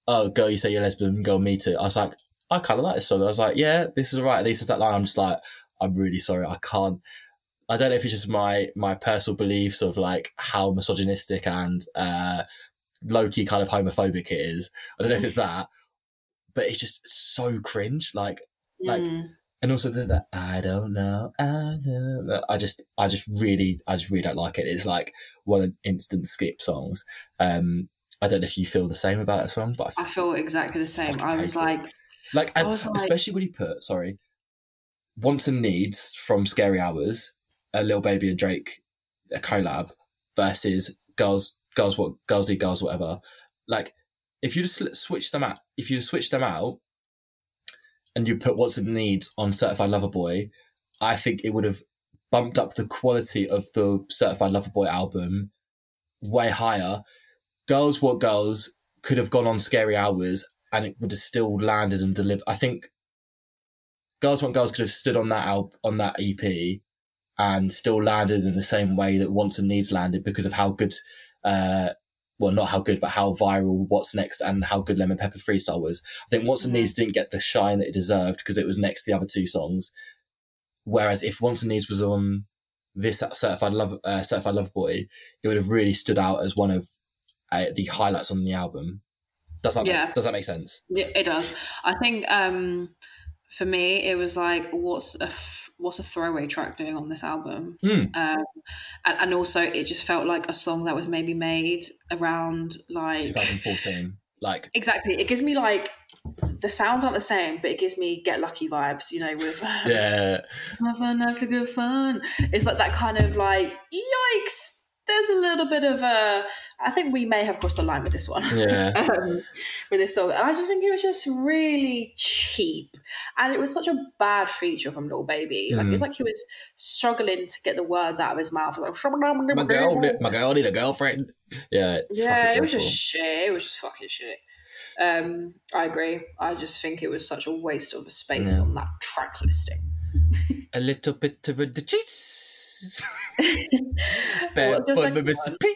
"Oh, girl, you say you're lesbian, girl, me too." I was like, I kind of like this song. I was like, yeah, this is alright. And he says that line, I'm just like, I'm really sorry, I can't. I don't know if it's just my my personal beliefs of like how misogynistic and uh, low key kind of homophobic it is. I don't know if it's that, but it's just so cringe. Like, like Mm. And also the, the I don't know, I don't know. I just, I just really, I just really don't like it. It's like one of the instant skip songs. Um, I don't know if you feel the same about that song, but I, I feel exactly the same. I was it. like, like, I and was like- especially when you put, sorry, Wants and Needs from Scary Hours, a Lil Baby and Drake, a collab versus Girls, Girls What, Girls Eat Girls, whatever. Like, if you just switch them out, if you switch them out, and you put What's and Needs on Certified Lover Boy, I think it would have bumped up the quality of the Certified Lover Boy album way higher. Girls What Girls could have gone on Scary Hours and it would have still landed and delivered. I think Girls Want Girls could have stood on that al- on that EP and still landed in the same way that Wants and Needs landed because of how good, uh, well, not how good, but how viral What's Next and how good Lemon Pepper Freestyle was. I think Wants and Mhm. Needs didn't get the shine that it deserved because it was next to the other two songs. Whereas if Wants and Needs was on this Certified Love, uh, Certified Love Boy, it would have really stood out as one of uh, the highlights on the album. Does that Yeah. make, does that make sense? Yeah, it does. I think um, for me, it was like, what's a f- what's a throwaway track doing on this album? Hmm. Um, and, and also, it just felt like a song that was maybe made around like 2014. Like, exactly. It gives me like the sounds aren't the same, but it gives me Get Lucky vibes. You know, with yeah, have fun, have a good fun. It's like that kind of like yikes. There's a little bit of a. I think we may have crossed a line with this one. yeah. um, with this song, and I just think it was just really cheap, and it was such a bad feature from Lil Baby. Like it was like he was struggling to get the words out of his mouth. Like, My girl, my girl need a girlfriend. Yeah, yeah, it was awful. just shit. It was just fucking shit. Um, I agree. I just think it was such a waste of space Yeah. on that track listing. a little bit of the cheese. Bad boy, Mississippi.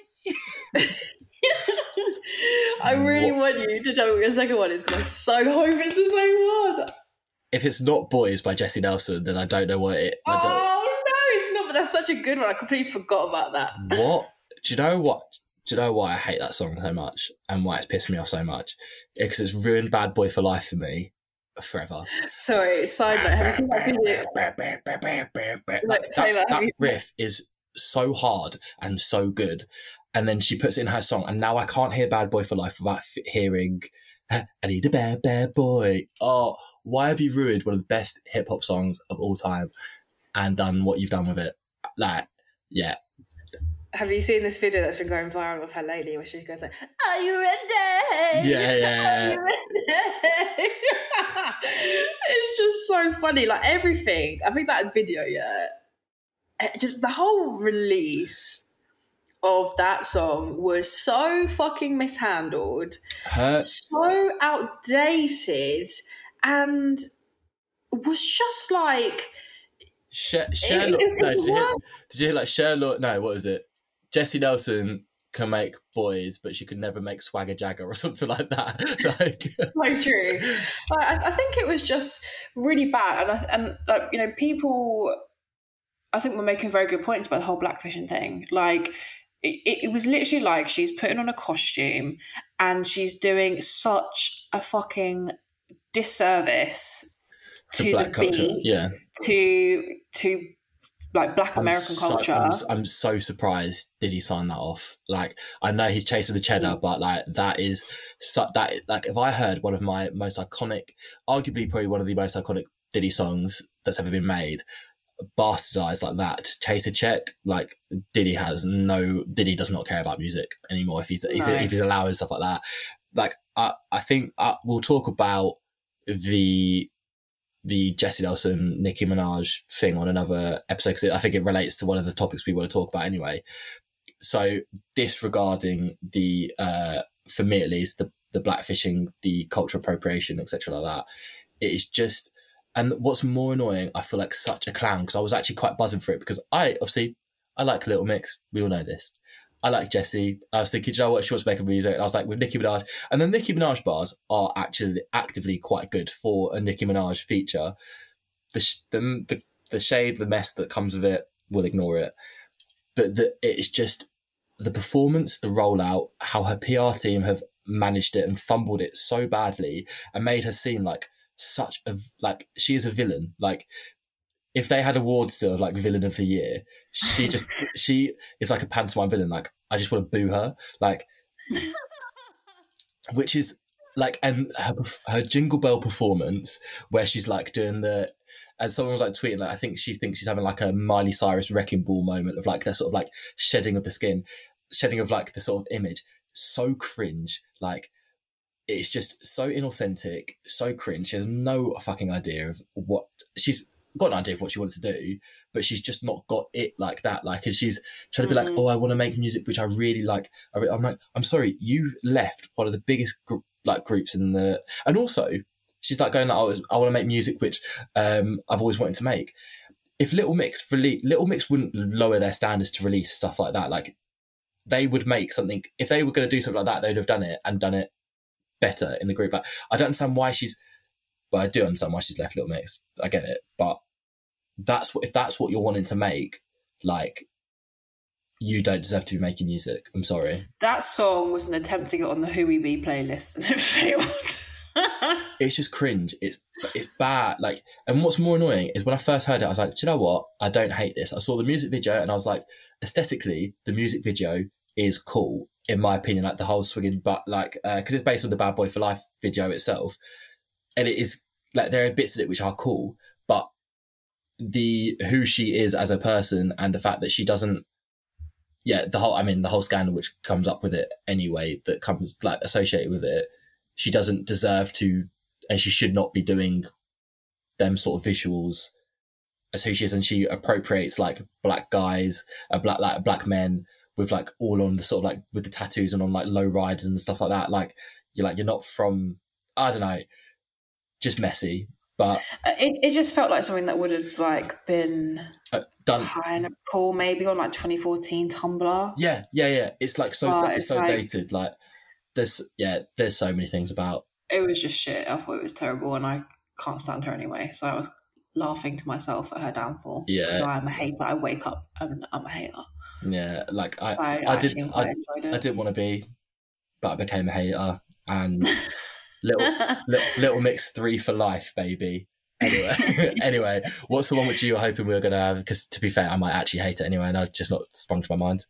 I really want you to tell me what your second one is because I so hope it's the same one. If it's not Boys by Jesy Nelson, then I don't know what it. I don't, Oh no, it's not. But that's such a good one. I completely forgot about that. what do you know? What do you know? Why I hate that song so much and why it's pissed me off so much? Because it's ruined Bad Boy for life for me forever. Sorry, side note. Have you seen that video? Like, Taylor, that, that riff is so hard and so good. And then she puts it in her song, and now I can't hear Bad Boy for Life without f- hearing I need a bad, bad boy. Oh, why have you ruined one of the best hip hop songs of all time and done what you've done with it? Like, yeah. Have you seen this video that's been going viral of her lately where she goes like, Are you ready? Yeah, yeah. Are you ready? it's just so funny. Like everything. I think that video, yeah. Just the whole release of that song was so fucking mishandled, Her, so outdated, and was just like Cher, Cher, it- no, it did you, hear, was- did you hear like Cher, no, what is it? Jesy Nelson can make boys, but she could never make Swagger Jagger or something like that. like, so true. I, I think it was just really bad, and I, and like you know, people, I think were making very good points about the whole black vision thing. Like, it, it was literally like she's putting on a costume and she's doing such a fucking disservice To to black the culture. beat, Yeah. to to like black I'm American so- culture. I'm, I'm so surprised did he sign that off. Like I know he's chasing the cheddar, Mm. but like that is so, that like if I heard one of my most iconic, arguably probably one of the most iconic Diddy songs that's ever been made, bastardized like that, to chase a check, like Diddy has no Diddy does not care about music anymore. If he's, he's No. if he's allowing stuff like that, like I I think uh, we'll talk about the the Jesy Nelson, Nicki Minaj thing on another episode because I think it relates to one of the topics we want to talk about anyway. So disregarding the, uh, for me at least, the the blackfishing, the cultural appropriation, etc., like that, it is just. And what's more annoying, I feel like such a clown because I was actually quite buzzing for it because I obviously I like Little Mix. We all know this. I like Jesy. I was thinking, "Do you know what? She wants to make a music. And I was like, with Nicki Minaj. And the Nicki Minaj bars are actually actively quite good for a Nicki Minaj feature. The, sh- the, the, the shade, the mess that comes with it, we'll ignore it. But the, it's just the performance, the rollout, how her PR team have managed it and fumbled it so badly and made her seem like such a, like, she is a villain. Like, if they had awards still like villain of the year, she just she is like a pantomime villain. Like I just want to boo her. Like, which is like, and her her Jingle Bell performance where she's like doing the. As someone was like tweeting, like I think she thinks she's having like a Miley Cyrus wrecking ball moment of like that sort of like shedding of the skin, shedding of like the sort of image. So cringe, like it's just so inauthentic, so cringe. She has no fucking idea of what she's got an idea of what she wants to do, but she's just not got it like that. Like, and she's trying to be like, Mhm. oh, I want to make music which I really like. I I'm like, I'm sorry, you've left one of the biggest gr- like groups in the, and also she's like going like, oh, I want to make music which um I've always wanted to make. If Little Mix release, Little Mix wouldn't lower their standards to release stuff like that. Like, they would make something if they were going to do something like that, they'd have done it and done it better in the group. Like, I don't understand why she's. Well, I do understand why she's left Little Mix. I get it, but that's what if that's what you're wanting to make, like, you don't deserve to be making music. I'm sorry. that song was an attempt to get on the Who We Be playlist and it failed. It's just cringe. It's it's bad. Like, and what's more annoying is when I first heard it, I was like, do you know what? I don't hate this. I saw the music video and I was like, aesthetically, the music video is cool in my opinion. Like the whole swinging, but like uh, because it's based on the Bad Boy for Life video itself, and it is like there are bits in it which are cool, the who she is as a person and the fact that she doesn't yeah the whole i mean the whole scandal which comes up with it anyway that comes like associated with it she doesn't deserve to and she should not be doing them sort of visuals as who she is. And she appropriates like black guys uh, black like black men with like all on the sort of like with the tattoos and on like low riders and stuff like that. Like you're like you're not from i don't know just messy but it, it just felt like something that would have like been uh, done kind of cool maybe on like 2014 Tumblr. Yeah, yeah, yeah. It's like so But it's so like- dated. Like there's yeah, there's so many things about It was just shit. I thought it was terrible and I can't stand her anyway. So I was laughing to myself at her downfall. Yeah. I'm a hater. I wake up and I'm a hater. yeah. Like I so I, I didn't I, I didn't want to be, but I became a hater and little little, little mix three for life, baby. Anyway, anyway, what's the one which you were hoping we were gonna have? Because to be fair, I might actually hate it anyway, and I've just not sprung to my mind.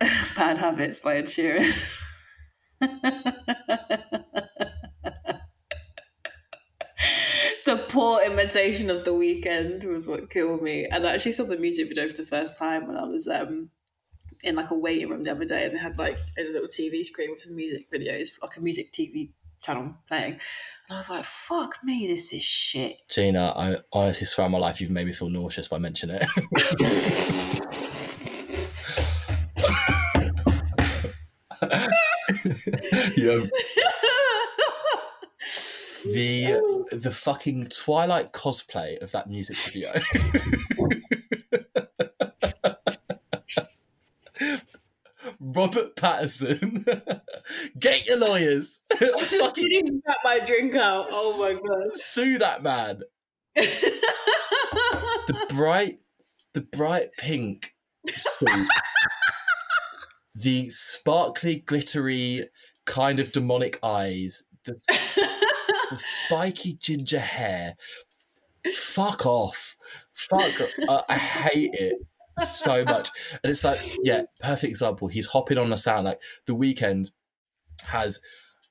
Bad Habits by Ed Sheeran. the poor imitation of the Weeknd was what killed me. And I actually saw the music video for the first time when I was um in like a waiting room the other day and they had like a little TV screen with music videos, like a music TV channel playing. And I was like, fuck me, this is shit. Gina, I honestly swear on my life you've made me feel nauseous by mentioning it. the the fucking Twilight cosplay of that music video. Robert Pattinson, get your lawyers. I just fucking didn't even get my drink out. Oh my god. sue that man. The bright, the bright pink suit the sparkly, glittery, kind of demonic eyes, the, the spiky ginger hair. Fuck off. Fuck. Uh, I hate it so much. And it's like, yeah, perfect example. He's hopping on a sound. Like The Weeknd has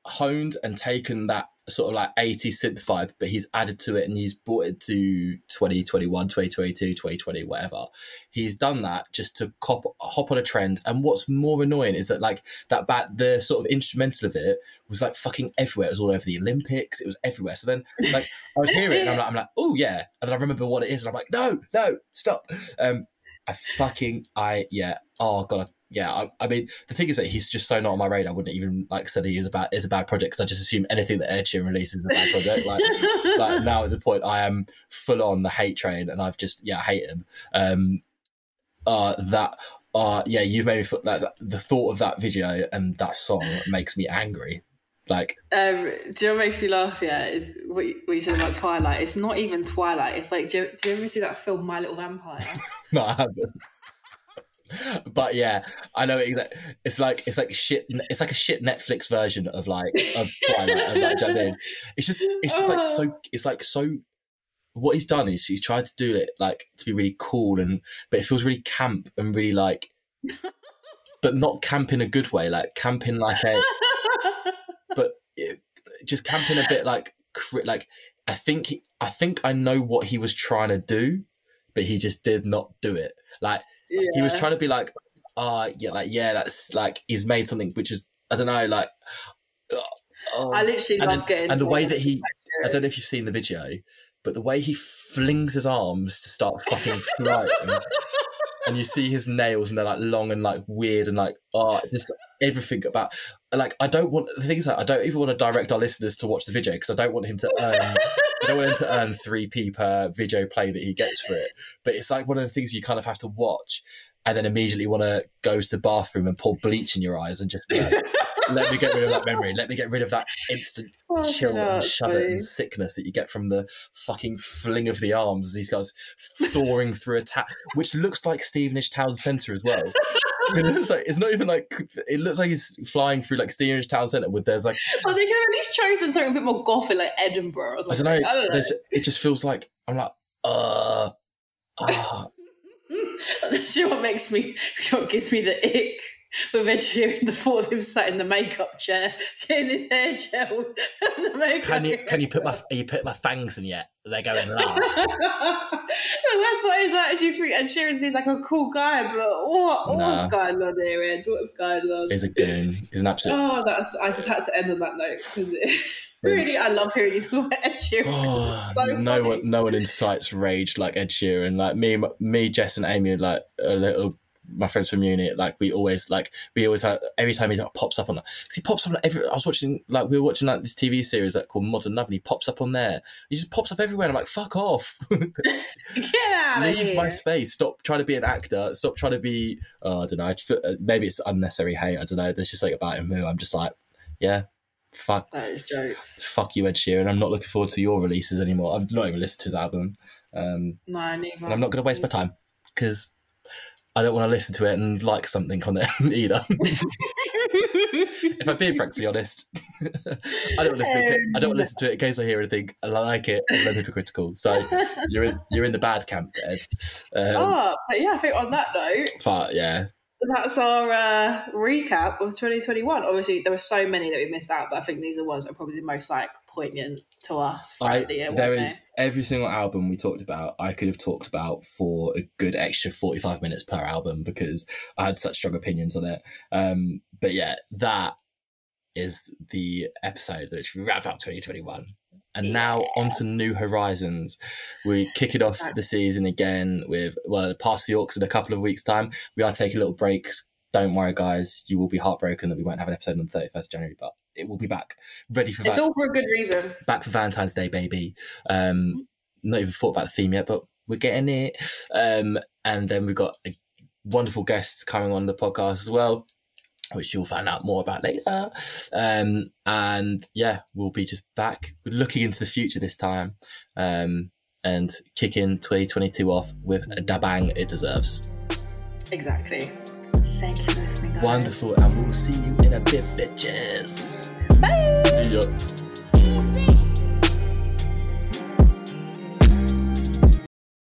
honed and taken that sort of like 80 synth vibe, but he's added to it and he's brought it to 2021, 2022, 2020, whatever. He's done that just to cop, hop on a trend. And what's more annoying is that like that bat, the sort of instrumental of it was like fucking everywhere. It was all over the Olympics. It was everywhere. So then like I would hear it and I'm like, I'm like, oh yeah. And then I remember what it is and I'm like, no, no, stop. Um, I fucking, I, yeah. Oh God, yeah, I, I, mean, the thing is that he's just so not on my radar. I wouldn't even like say he is a bad is a bad project because I just assume anything that Ed Sheeran releases is a bad project. Like, like now at the point I am full on the hate train, and I've just yeah I hate him. Um, uh, that uh, yeah, you've made me feel like the thought of that video and that song makes me angry. Like, um, do you know what makes me laugh? Yeah, is what you, what you said about Twilight. It's not even Twilight. It's like, do you, do you ever see that film My Little Vampire? no, I haven't but yeah, I know exactly. It's like it's like shit. It's like a shit Netflix version of like of Twilight. of, like, you know I mean? It's just it's just like so. It's like so. What he's done is he's tried to do it like to be really cool and but it feels really camp and really like, but not camp in a good way. Like camping like a, but it, just camping a bit like like I think I think I know what he was trying to do, but he just did not do it. Like yeah. he was trying to be like, ah, uh, yeah, like yeah, that's like he's made something which is I don't know, like. Uh, I literally love then, getting and the way that he. I don't know if you've seen the video, but the way he flings his arms to start fucking flying, and you see his nails and they're like long and like weird and like oh, just everything about like I don't want the thing is that I don't even want to direct our listeners to watch the video because I don't want him to earn I don't want him to earn three p per video play that he gets for it. But it's like one of the things you kind of have to watch and then immediately want to go to the bathroom and pour bleach in your eyes and just like, let me get rid of that memory. Let me get rid of that instant oh, chill and shudder and sickness that you get from the fucking fling of the arms as these guys soaring through a tap, which looks like Stevenage Town Centre as well. it looks like it's not even like it looks like he's flying through like Stevenage Town Centre with there's like. Oh, they could have at least chosen something a bit more gothic, like Edinburgh or something. I don't know. I don't know. It just feels like I'm like, uh, uh See what makes me, what gives me the ick with Ed Sheeran, the thought of him sat in the makeup chair, getting his hair gelled, and the makeup. Can you can you put my you put my fangs in yet? They're going last. the worst part is actually free. Ed Sheeran seems like a cool guy, but what nah. what's going on here, Ed? What's going on? He's a goon. He's an absolute. Oh, that's. I just had to end on that note because. Really, I love hearing you talk about Ed Sheeran. Oh, so no one, no one incites rage like Ed Sheeran. Like me, me, Jess, and Amy, like a little my friends from uni, like we always like we always have every time he like, pops up on that. He pops up on every. I was watching like we were watching like this TV series that called Modern Love, and he pops up on there. He just pops up everywhere. And I'm like, fuck off, get out leave my space. Stop trying to be an actor. Stop trying to be. Oh, I don't know. Uh, maybe it's unnecessary hate. I don't know. There's just like about him who I'm just like, yeah. Fuck. That is jokes. Fuck you, Ed Sheeran. I'm not looking forward to your releases anymore. I've not even listened to his album. Um, no, neither. And I'm not going to waste my time because I don't want to listen to it and like something on it either. if I'm being frankly honest, I don't listen. To it, I don't listen to it in case I hear anything. I like it. I'm hypocritical. So you're in you're in the bad camp, Ed. Um, oh, but yeah, I think on that note, but yeah, that's our uh, recap of 2021. Obviously, there were so many that we missed out, but I think these are the ones that are probably the most like poignant to us. I, the year, there is every single album we talked about. I could have talked about for a good extra 45 minutes per album because I had such strong opinions on it. Um, but yeah, that is the episode which we wrap up 2021. And yeah. now on to new horizons. We kick it off the season again with well, past the Orcs in a couple of weeks' time. We are taking little breaks. Don't worry, guys. You will be heartbroken that we won't have an episode on the thirty first January, but it will be back, ready for. It's all for a good reason. Back for Valentine's Day, baby. Um, not even thought about the theme yet, but we're getting it. Um, and then we've got a wonderful guest coming on the podcast as well which you'll find out more about later. Um, and yeah, we'll be just back looking into the future this time um, and kicking 2022 off with a dabang it deserves. Exactly. Thank you for listening, guys. Wonderful, and we'll see you in a bit, bitches. Bye. See ya.